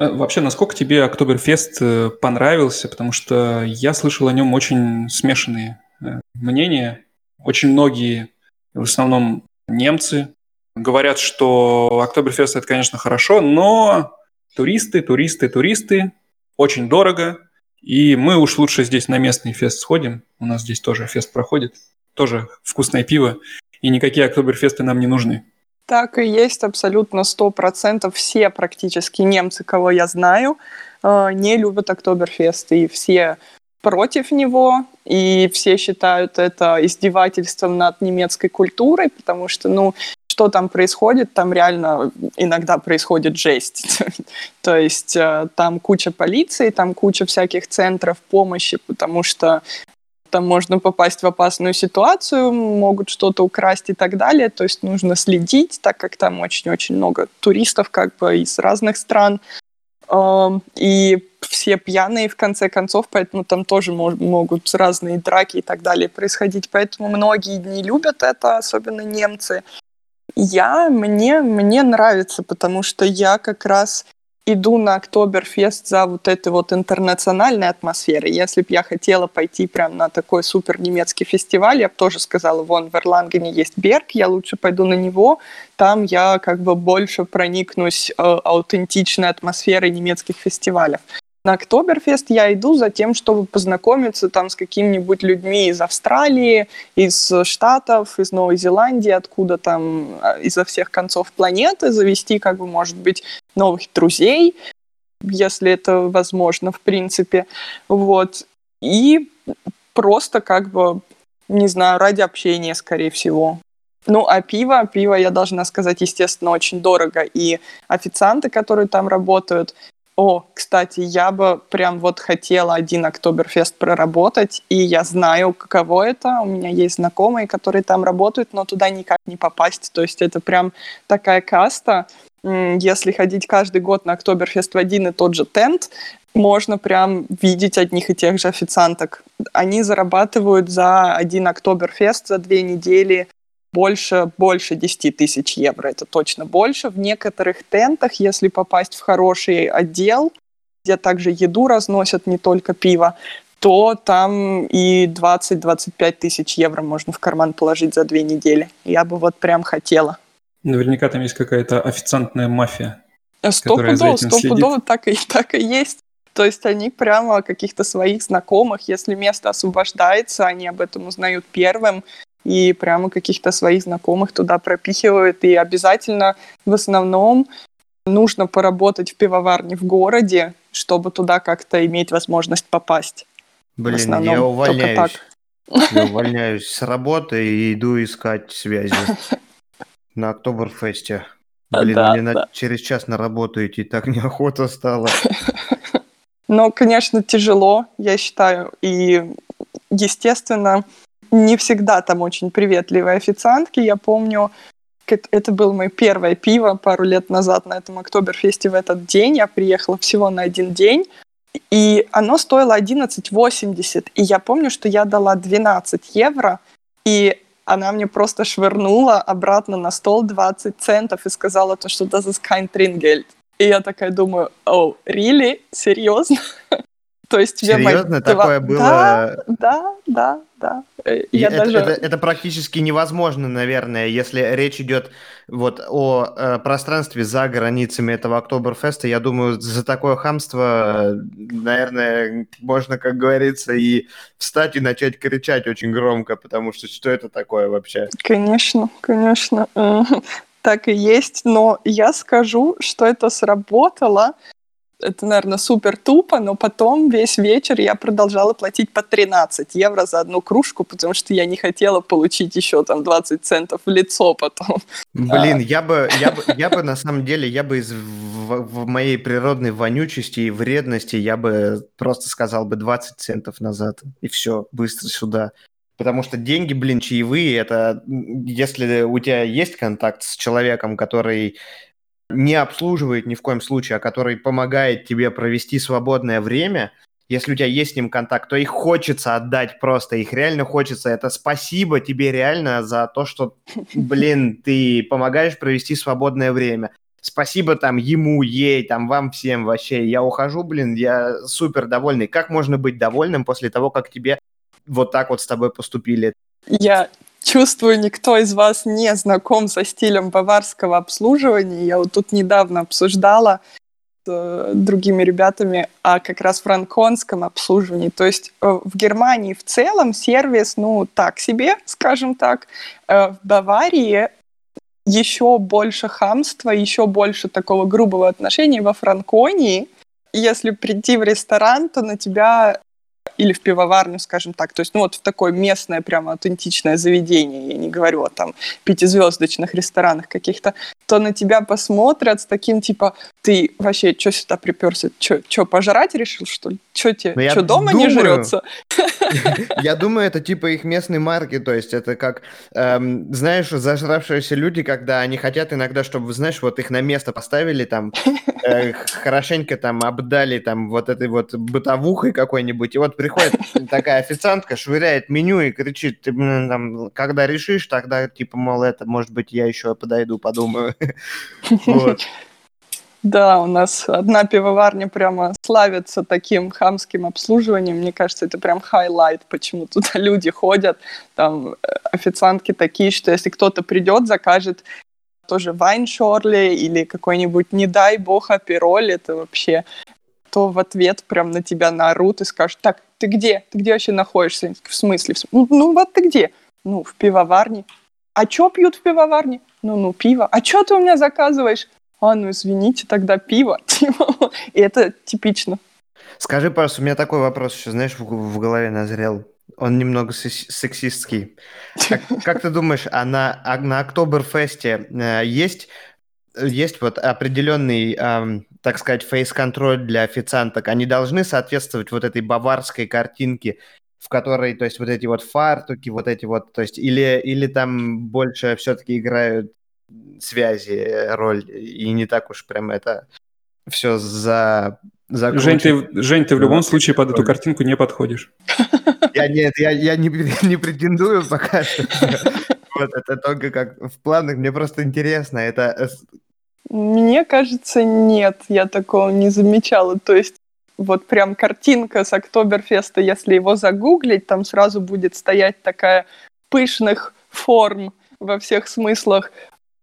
Э, Вообще, насколько тебе Октоберфест э, понравился? Потому что я слышал о нем очень смешанные э, мнения. Очень многие, в основном немцы, говорят, что Октоберфест это, конечно, хорошо, но туристы, туристы, туристы, очень дорого. И мы уж лучше здесь на местный фест сходим. У нас здесь тоже фест проходит. Тоже вкусное пиво. И никакие Октоберфесты нам не нужны. Так и есть абсолютно сто процентов. Все практически немцы, кого я знаю, э, не любят Октоберфест. И все против него, и все считают это издевательством над немецкой культурой, потому что, ну, что там происходит, там реально иногда происходит жесть. То есть э, там куча полиции, там куча всяких центров помощи, потому что там можно попасть в опасную ситуацию, могут что-то украсть и так далее. То есть нужно следить, так как там очень-очень много туристов как бы из разных стран. Эм, И все пьяные в конце концов, поэтому там тоже могут разные драки и так далее происходить. Поэтому многие не любят это, особенно немцы. Я, мне, мне нравится, потому что я как раз иду на Октоберфест за вот этой вот интернациональной атмосферой. Если бы я хотела пойти прям на такой супер немецкий фестиваль, я бы тоже сказала, вон в Эрлангене есть Берг, я лучше пойду на него, там я как бы больше проникнусь э, аутентичной атмосферой немецких фестивалей. На Октоберфест я иду за тем, чтобы познакомиться там с какими-нибудь людьми из Австралии, из Штатов, из Новой Зеландии, откуда там э, изо всех концов планеты, завести, как бы, может быть, новых друзей, если это возможно, в принципе. Вот. И просто как бы, не знаю, ради общения, скорее всего. Ну, а пиво, пиво, я должна сказать, естественно, очень дорого. И официанты, которые там работают, о, кстати, я бы прям вот хотела один Октоберфест проработать, и я знаю, каково это. У меня есть знакомые, которые там работают, но туда никак не попасть. То есть это прям такая каста. Если ходить каждый год на Октоберфест в один и тот же тент, можно прям видеть одних и тех же официанток. Они зарабатывают за один Октоберфест за две недели больше, больше 10 тысяч евро, это точно больше. В некоторых тентах, если попасть в хороший отдел, где также еду разносят, не только пиво, то там и 20-25 тысяч евро можно в карман положить за две недели. Я бы вот прям хотела. Наверняка там есть какая-то официантная мафия. За Стопудово, стопудово так и, так и есть. То есть они прямо каких-то своих знакомых, если место освобождается, они об этом узнают первым, и прямо каких-то своих знакомых туда пропихивают. И обязательно в основном нужно поработать в пивоварне в городе, чтобы туда как-то иметь возможность попасть. В Блин, основном я только увольняюсь. так. Я увольняюсь с работы и иду искать связи на Октоберфесте. Блин, Да, мне на- да. через час на работу идти так неохота стало. Но, конечно, тяжело, я считаю. И, естественно, не всегда там очень приветливые официантки. Я помню, это было мое первое пиво пару лет назад на этом Октоберфесте в этот день. Я приехала всего на один день. И оно стоило 11,80. И я помню, что я дала 12 евро, и она мне просто швырнула обратно на стол 20 центов и сказала то, что das ist kein Trinkgeld. И я такая думаю, о, oh, really? Серьезно? То есть Серьезно, такое было? Да, да, да, да. Э, я это, даже... это, это практически невозможно, наверное, если речь идет вот о э, пространстве за границами этого Октоберфеста. Я думаю, за такое хамство, наверное, можно, как говорится, и встать и начать кричать очень громко, потому что что это такое вообще? Конечно, конечно. Так и есть, но я скажу, что это сработало, это, наверное, супер тупо, но потом весь вечер я продолжала платить по 13 евро за одну кружку, потому что я не хотела получить еще там 20 центов в лицо потом. Блин, а. я бы, я бы, я бы на самом деле, я бы из в, в моей природной вонючести и вредности, я бы просто сказал бы 20 центов назад, и все, быстро сюда. Потому что деньги, блин, чаевые, это если у тебя есть контакт с человеком, который не обслуживает ни в коем случае, а который помогает тебе провести свободное время, если у тебя есть с ним контакт, то их хочется отдать просто, их реально хочется. Это спасибо тебе реально за то, что, блин, ты помогаешь провести свободное время. Спасибо там ему, ей, там вам всем вообще. Я ухожу, блин, я супер довольный. Как можно быть довольным после того, как тебе вот так вот с тобой поступили? Я Чувствую, никто из вас не знаком со стилем баварского обслуживания. Я вот тут недавно обсуждала с э, другими ребятами о как раз франконском обслуживании. То есть э, в Германии в целом сервис, ну, так себе, скажем так. Э, в Баварии еще больше хамства, еще больше такого грубого отношения во Франконии. Если прийти в ресторан, то на тебя или в пивоварню, скажем так. То есть, ну вот в такое местное, прямо аутентичное заведение, я не говорю о там пятизвездочных ресторанах каких-то, то на тебя посмотрят с таким типа, ты вообще что сюда приперся? Что, пожрать решил, что ли? Что тебе, что дома думаю, не жрется? Я думаю, это типа их местной марки, то есть это как, эм, знаешь, зажравшиеся люди, когда они хотят иногда, чтобы, знаешь, вот их на место поставили, там, э, хорошенько там обдали там вот этой вот бытовухой какой-нибудь, и вот приходит такая официантка, швыряет меню и кричит, ты, там, когда решишь, тогда, типа, мол, это, может быть, я еще подойду, подумаю. Да, у нас одна пивоварня прямо славится таким хамским обслуживанием. Мне кажется, это прям highlight, почему туда люди ходят. Там э, официантки такие, что если кто-то придет, закажет тоже вайншорли или какой-нибудь, не дай бог, апероль, это вообще то в ответ прям на тебя наорут и скажут, так, ты где? Ты где вообще находишься? В смысле? Ну, ну вот ты где? Ну, в пивоварне. А что пьют в пивоварне? Ну, ну, пиво. А что ты у меня заказываешь? А, ну, извините, тогда пиво. И это типично. Скажи, пожалуйста, у меня такой вопрос еще, знаешь, в, в голове назрел. Он немного сексистский. Как, как ты думаешь, а на, а на Октоберфесте э, есть, есть вот определенный, э, так сказать, фейс-контроль для официанток? Они должны соответствовать вот этой баварской картинке, в которой, то есть, вот эти вот фартуки, вот эти вот, то есть, или, или там больше все-таки играют связи роль, и не так уж прям это все за Жень ты, Жень, ты в любом случае под эту картинку не подходишь. Я нет, я, я не, не претендую пока что. Вот это только как в планах, мне просто интересно. Это... Мне кажется, нет, я такого не замечала. То есть вот прям картинка с Октоберфеста, если его загуглить, там сразу будет стоять такая пышных форм во всех смыслах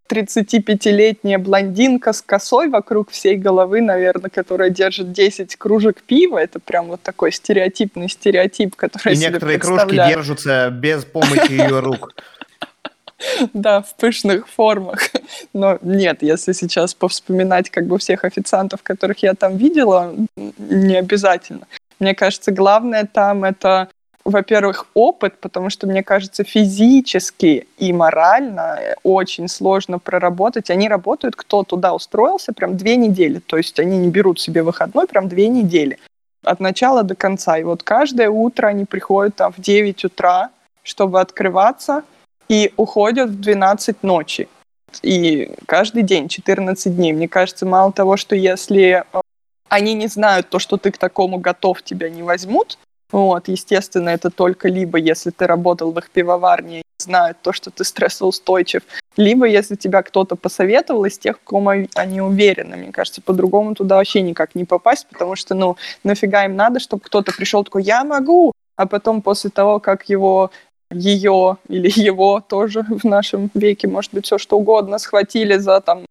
35-летняя блондинка с косой вокруг всей головы, наверное, которая держит 10 кружек пива. Это прям вот такой стереотипный стереотип, который И некоторые кружки держатся без помощи ее рук. Да, в пышных формах. Но нет, если сейчас повспоминать как бы всех официантов, которых я там видела, не обязательно. Мне кажется, главное там это во-первых, опыт, потому что, мне кажется, физически и морально очень сложно проработать. Они работают, кто туда устроился, прям две недели. То есть они не берут себе выходной, прям две недели. От начала до конца. И вот каждое утро они приходят там в 9 утра, чтобы открываться, и уходят в 12 ночи. И каждый день, 14 дней. Мне кажется, мало того, что если э, они не знают то, что ты к такому готов, тебя не возьмут, вот, естественно, это только либо если ты работал в их пивоварне и знают то, что ты стрессоустойчив, либо если тебя кто-то посоветовал из тех, в ком они уверены. Мне кажется, по-другому туда вообще никак не попасть, потому что, ну, нафига им надо, чтобы кто-то пришел такой, я могу, а потом после того, как его ее или его тоже в нашем веке, может быть, все что угодно, схватили за там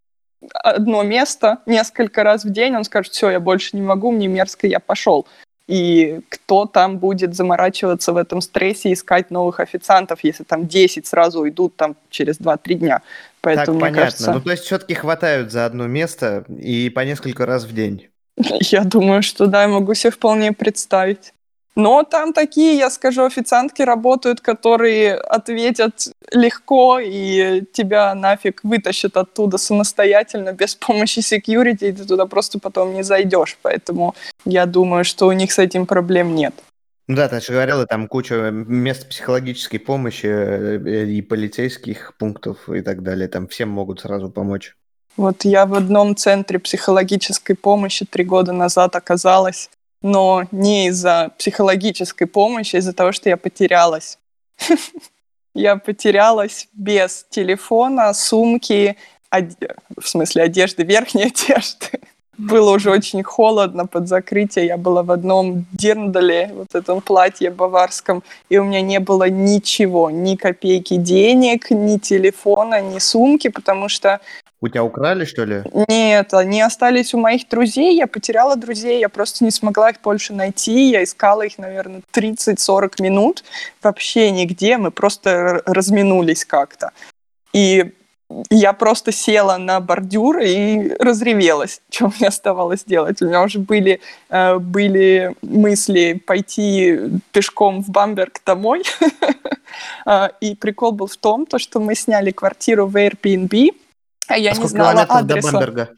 одно место несколько раз в день, он скажет, все, я больше не могу, мне мерзко, я пошел. И кто там будет заморачиваться в этом стрессе, искать новых официантов, если там 10 сразу уйдут там через 2-3 дня. Поэтому, так, понятно. Кажется... Ну, то есть все-таки хватают за одно место и по несколько раз в день. Я думаю, что да, я могу себе вполне представить. Но там такие, я скажу, официантки работают, которые ответят легко и тебя нафиг вытащат оттуда самостоятельно, без помощи security, и ты туда просто потом не зайдешь. Поэтому я думаю, что у них с этим проблем нет. Ну да, ты же говорила, там куча мест психологической помощи э, и полицейских пунктов и так далее. Там всем могут сразу помочь. Вот я в одном центре психологической помощи три года назад оказалась но не из-за психологической помощи, а из-за того, что я потерялась. Я потерялась без телефона, сумки, в смысле одежды, верхней одежды. Было уже очень холодно под закрытие. Я была в одном дирндале, вот этом платье баварском, и у меня не было ничего, ни копейки денег, ни телефона, ни сумки, потому что у тебя украли, что ли? Нет, они остались у моих друзей. Я потеряла друзей, я просто не смогла их больше найти. Я искала их, наверное, 30-40 минут. Вообще нигде. Мы просто разминулись как-то. И я просто села на бордюр и разревелась. Что мне оставалось делать? У меня уже были, э, были мысли пойти пешком в Бамберг домой. А, и прикол был в том, то, что мы сняли квартиру в Airbnb, а я а не знала адреса. до Бамберга?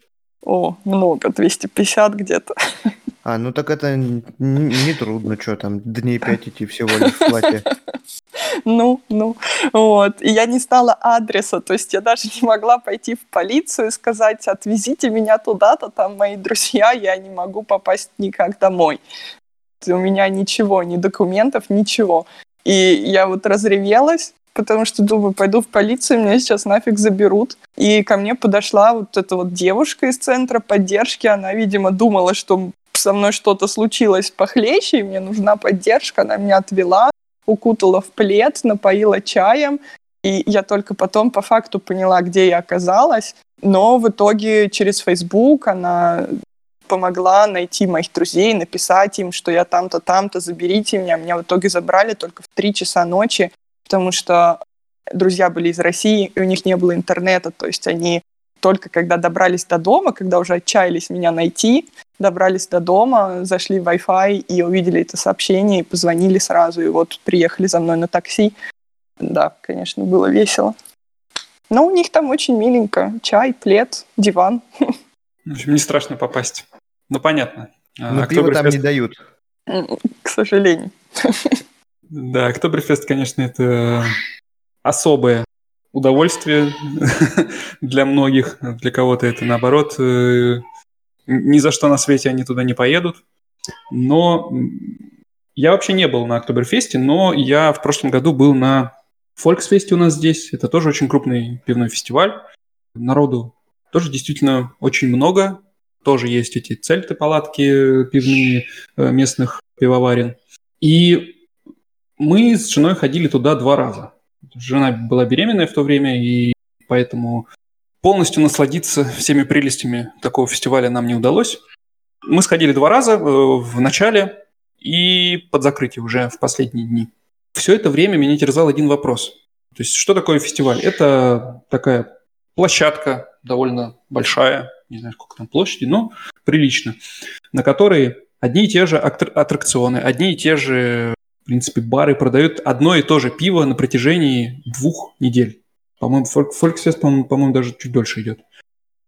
О, много, 250 где-то. А, ну так это не трудно, что там, дней пять идти всего лишь в платье. Ну, ну, вот. И я не знала адреса, то есть я даже не могла пойти в полицию и сказать, отвезите меня туда-то, там мои друзья, я не могу попасть никак домой. У меня ничего, ни документов, ничего. И я вот разревелась, потому что думаю, пойду в полицию, меня сейчас нафиг заберут. И ко мне подошла вот эта вот девушка из центра поддержки, она, видимо, думала, что со мной что-то случилось похлеще, и мне нужна поддержка, она меня отвела, укутала в плед, напоила чаем, и я только потом по факту поняла, где я оказалась. Но в итоге через Facebook она помогла найти моих друзей, написать им, что я там-то, там-то, заберите меня. Меня в итоге забрали только в 3 часа ночи потому что друзья были из России, и у них не было интернета, то есть они только когда добрались до дома, когда уже отчаялись меня найти, добрались до дома, зашли в Wi-Fi и увидели это сообщение, и позвонили сразу, и вот приехали за мной на такси. Да, конечно, было весело. Но у них там очень миленько. Чай, плед, диван. В общем, не страшно попасть. Ну, понятно. Но а пиво там не дают. К сожалению. Да, Октоберфест, конечно, это особое удовольствие для многих. Для кого-то это, наоборот, э, ни за что на свете они туда не поедут. Но я вообще не был на Октоберфесте, но я в прошлом году был на Фольксфесте у нас здесь. Это тоже очень крупный пивной фестиваль. Народу тоже действительно очень много. Тоже есть эти цельты, палатки пивные э, местных пивоварен. И мы с женой ходили туда два раза. Жена была беременная в то время, и поэтому полностью насладиться всеми прелестями такого фестиваля нам не удалось. Мы сходили два раза э, в начале и под закрытие уже в последние дни. Все это время меня терзал один вопрос. То есть, что такое фестиваль? Это такая площадка довольно большая, не знаю, сколько там площади, но прилично, на которой одни и те же аттракционы, одни и те же принципе, бары продают одно и то же пиво на протяжении двух недель. По-моему, Фольксфест, по-моему, по даже чуть дольше идет.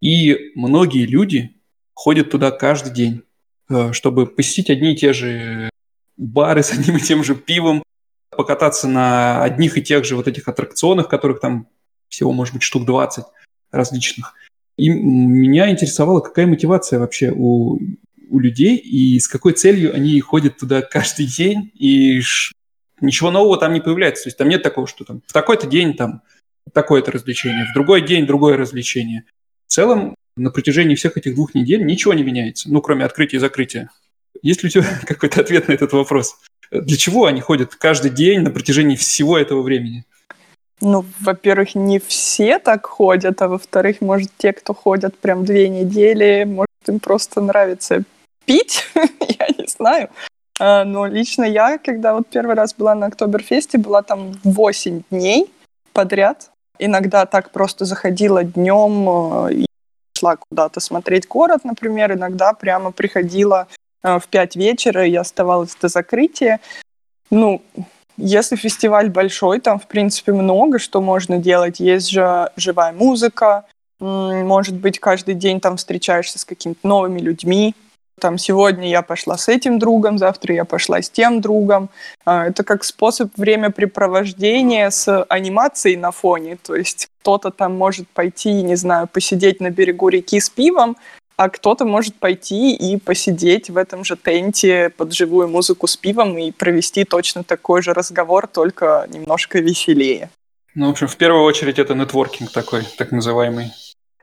И многие люди ходят туда каждый день, э, чтобы посетить одни и те же бары с одним и тем же пивом, покататься на одних и тех же вот этих аттракционах, которых там всего, может быть, штук 20. различных. И меня интересовала, какая мотивация вообще у, у людей и с какой целью они ходят туда каждый день, и ничего нового там не появляется. То есть там нет такого, что там в такой-то день там такое-то развлечение, в другой день другое развлечение. В целом на протяжении всех этих двух недель ничего не меняется, ну, кроме открытия и закрытия. Есть ли у тебя какой-то ответ на этот вопрос? Для чего они ходят каждый день на протяжении всего этого времени? Ну, во-первых, не все так ходят, а во-вторых, может, те, кто ходят прям две недели, может, им просто нравится пить, я не знаю. А, но лично я, когда вот первый раз была на Октоберфесте, была там 8 дней подряд. Иногда так просто заходила днем э, и шла куда-то смотреть город, например. Иногда прямо приходила э, в 5 вечера и оставалась до закрытия. Ну, если фестиваль большой, там, в принципе, много что можно делать. Есть же живая музыка, может быть, каждый день там встречаешься с какими-то новыми людьми. Там сегодня я пошла с этим другом, завтра я пошла с тем другом. А, это как способ времяпрепровождения с анимацией на фоне. То есть кто-то там может пойти, не знаю, посидеть на берегу реки с пивом, а кто-то может пойти и посидеть в этом же тенте под живую музыку с пивом и провести точно такой же разговор, только немножко веселее. Ну, в общем, в первую очередь это нетворкинг такой, так называемый.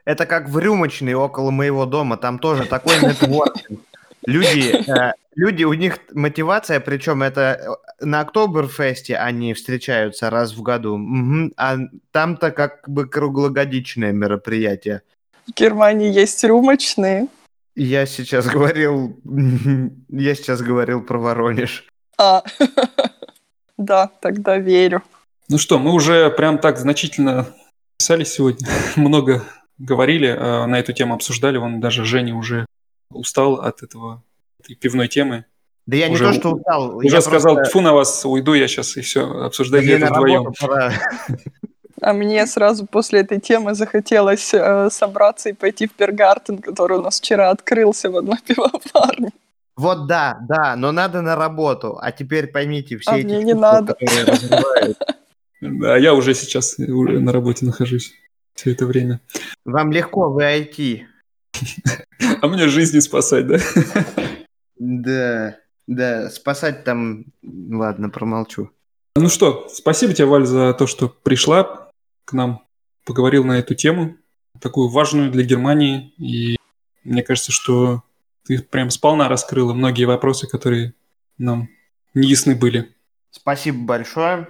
Это как в рюмочной около моего дома, там тоже такой нетворкинг. Люди, э, люди, у них мотивация, причем это э, на Октоберфесте они встречаются раз в году, угу, а там-то как бы круглогодичное мероприятие. В Германии есть рюмочные. Я сейчас говорил, я сейчас говорил про Воронеж. А, да, тогда верю. Ну что, мы уже прям так значительно писали сегодня, много говорили э, на эту тему, обсуждали. Вон даже Женя уже устал от этого этой пивной темы. Да я уже, не то, что устал. Уже сказал, просто... фу на вас, уйду я сейчас и все, обсуждайте это вдвоем. А мне сразу после этой темы захотелось э, собраться и пойти в Пергартен, который у нас вчера открылся в одной пивоварне. Вот да, да, но надо на работу. А теперь поймите, все а эти мне не надо. Да, я уже сейчас на работе нахожусь все это время. Вам легко, вы IT. А мне жизни спасать, да? Да, да, спасать там... Ладно, промолчу. Ну что, спасибо тебе, Валь, за то, что пришла к нам, поговорил на эту тему, такую важную для Германии. И мне кажется, что ты прям сполна раскрыла многие вопросы, которые нам не ясны были. Спасибо большое.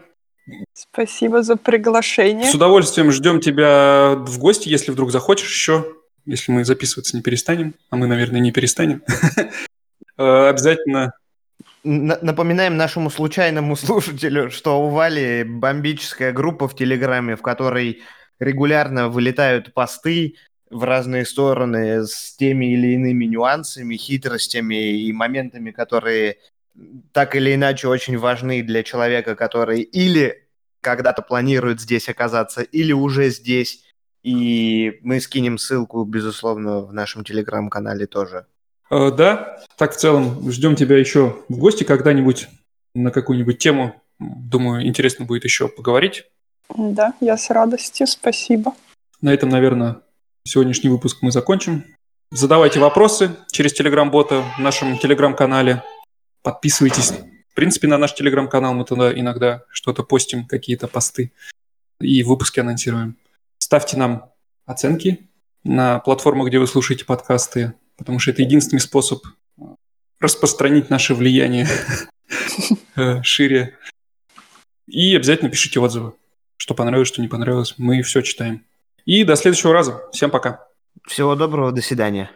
Спасибо за приглашение. С удовольствием ждем тебя в гости, если вдруг захочешь еще, если мы записываться не перестанем, а мы, наверное, не перестанем. Обязательно Напоминаем нашему случайному слушателю, что у Вали бомбическая группа в Телеграме, в которой регулярно вылетают посты в разные стороны с теми или иными нюансами, хитростями и моментами, которые так или иначе очень важны для человека, который или когда-то планирует здесь оказаться, или уже здесь. И мы скинем ссылку, безусловно, в нашем телеграм-канале тоже. Э, да, так в целом ждем тебя еще в гости когда-нибудь на какую-нибудь тему. Думаю, интересно будет еще поговорить. Да, я с радостью, спасибо. На этом, наверное, сегодняшний выпуск мы закончим. Задавайте вопросы через телеграм-бота в нашем телеграм-канале. Подписывайтесь, в принципе, на наш телеграм-канал. Мы туда иногда что-то постим, какие-то посты и выпуски анонсируем. Ставьте нам оценки на платформах, где вы слушаете подкасты потому что это единственный способ распространить наше влияние э, шире. И обязательно пишите отзывы, что понравилось, что не понравилось. Мы все читаем. И до следующего раза. Всем пока. Всего доброго, до свидания.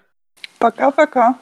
Пока-пока.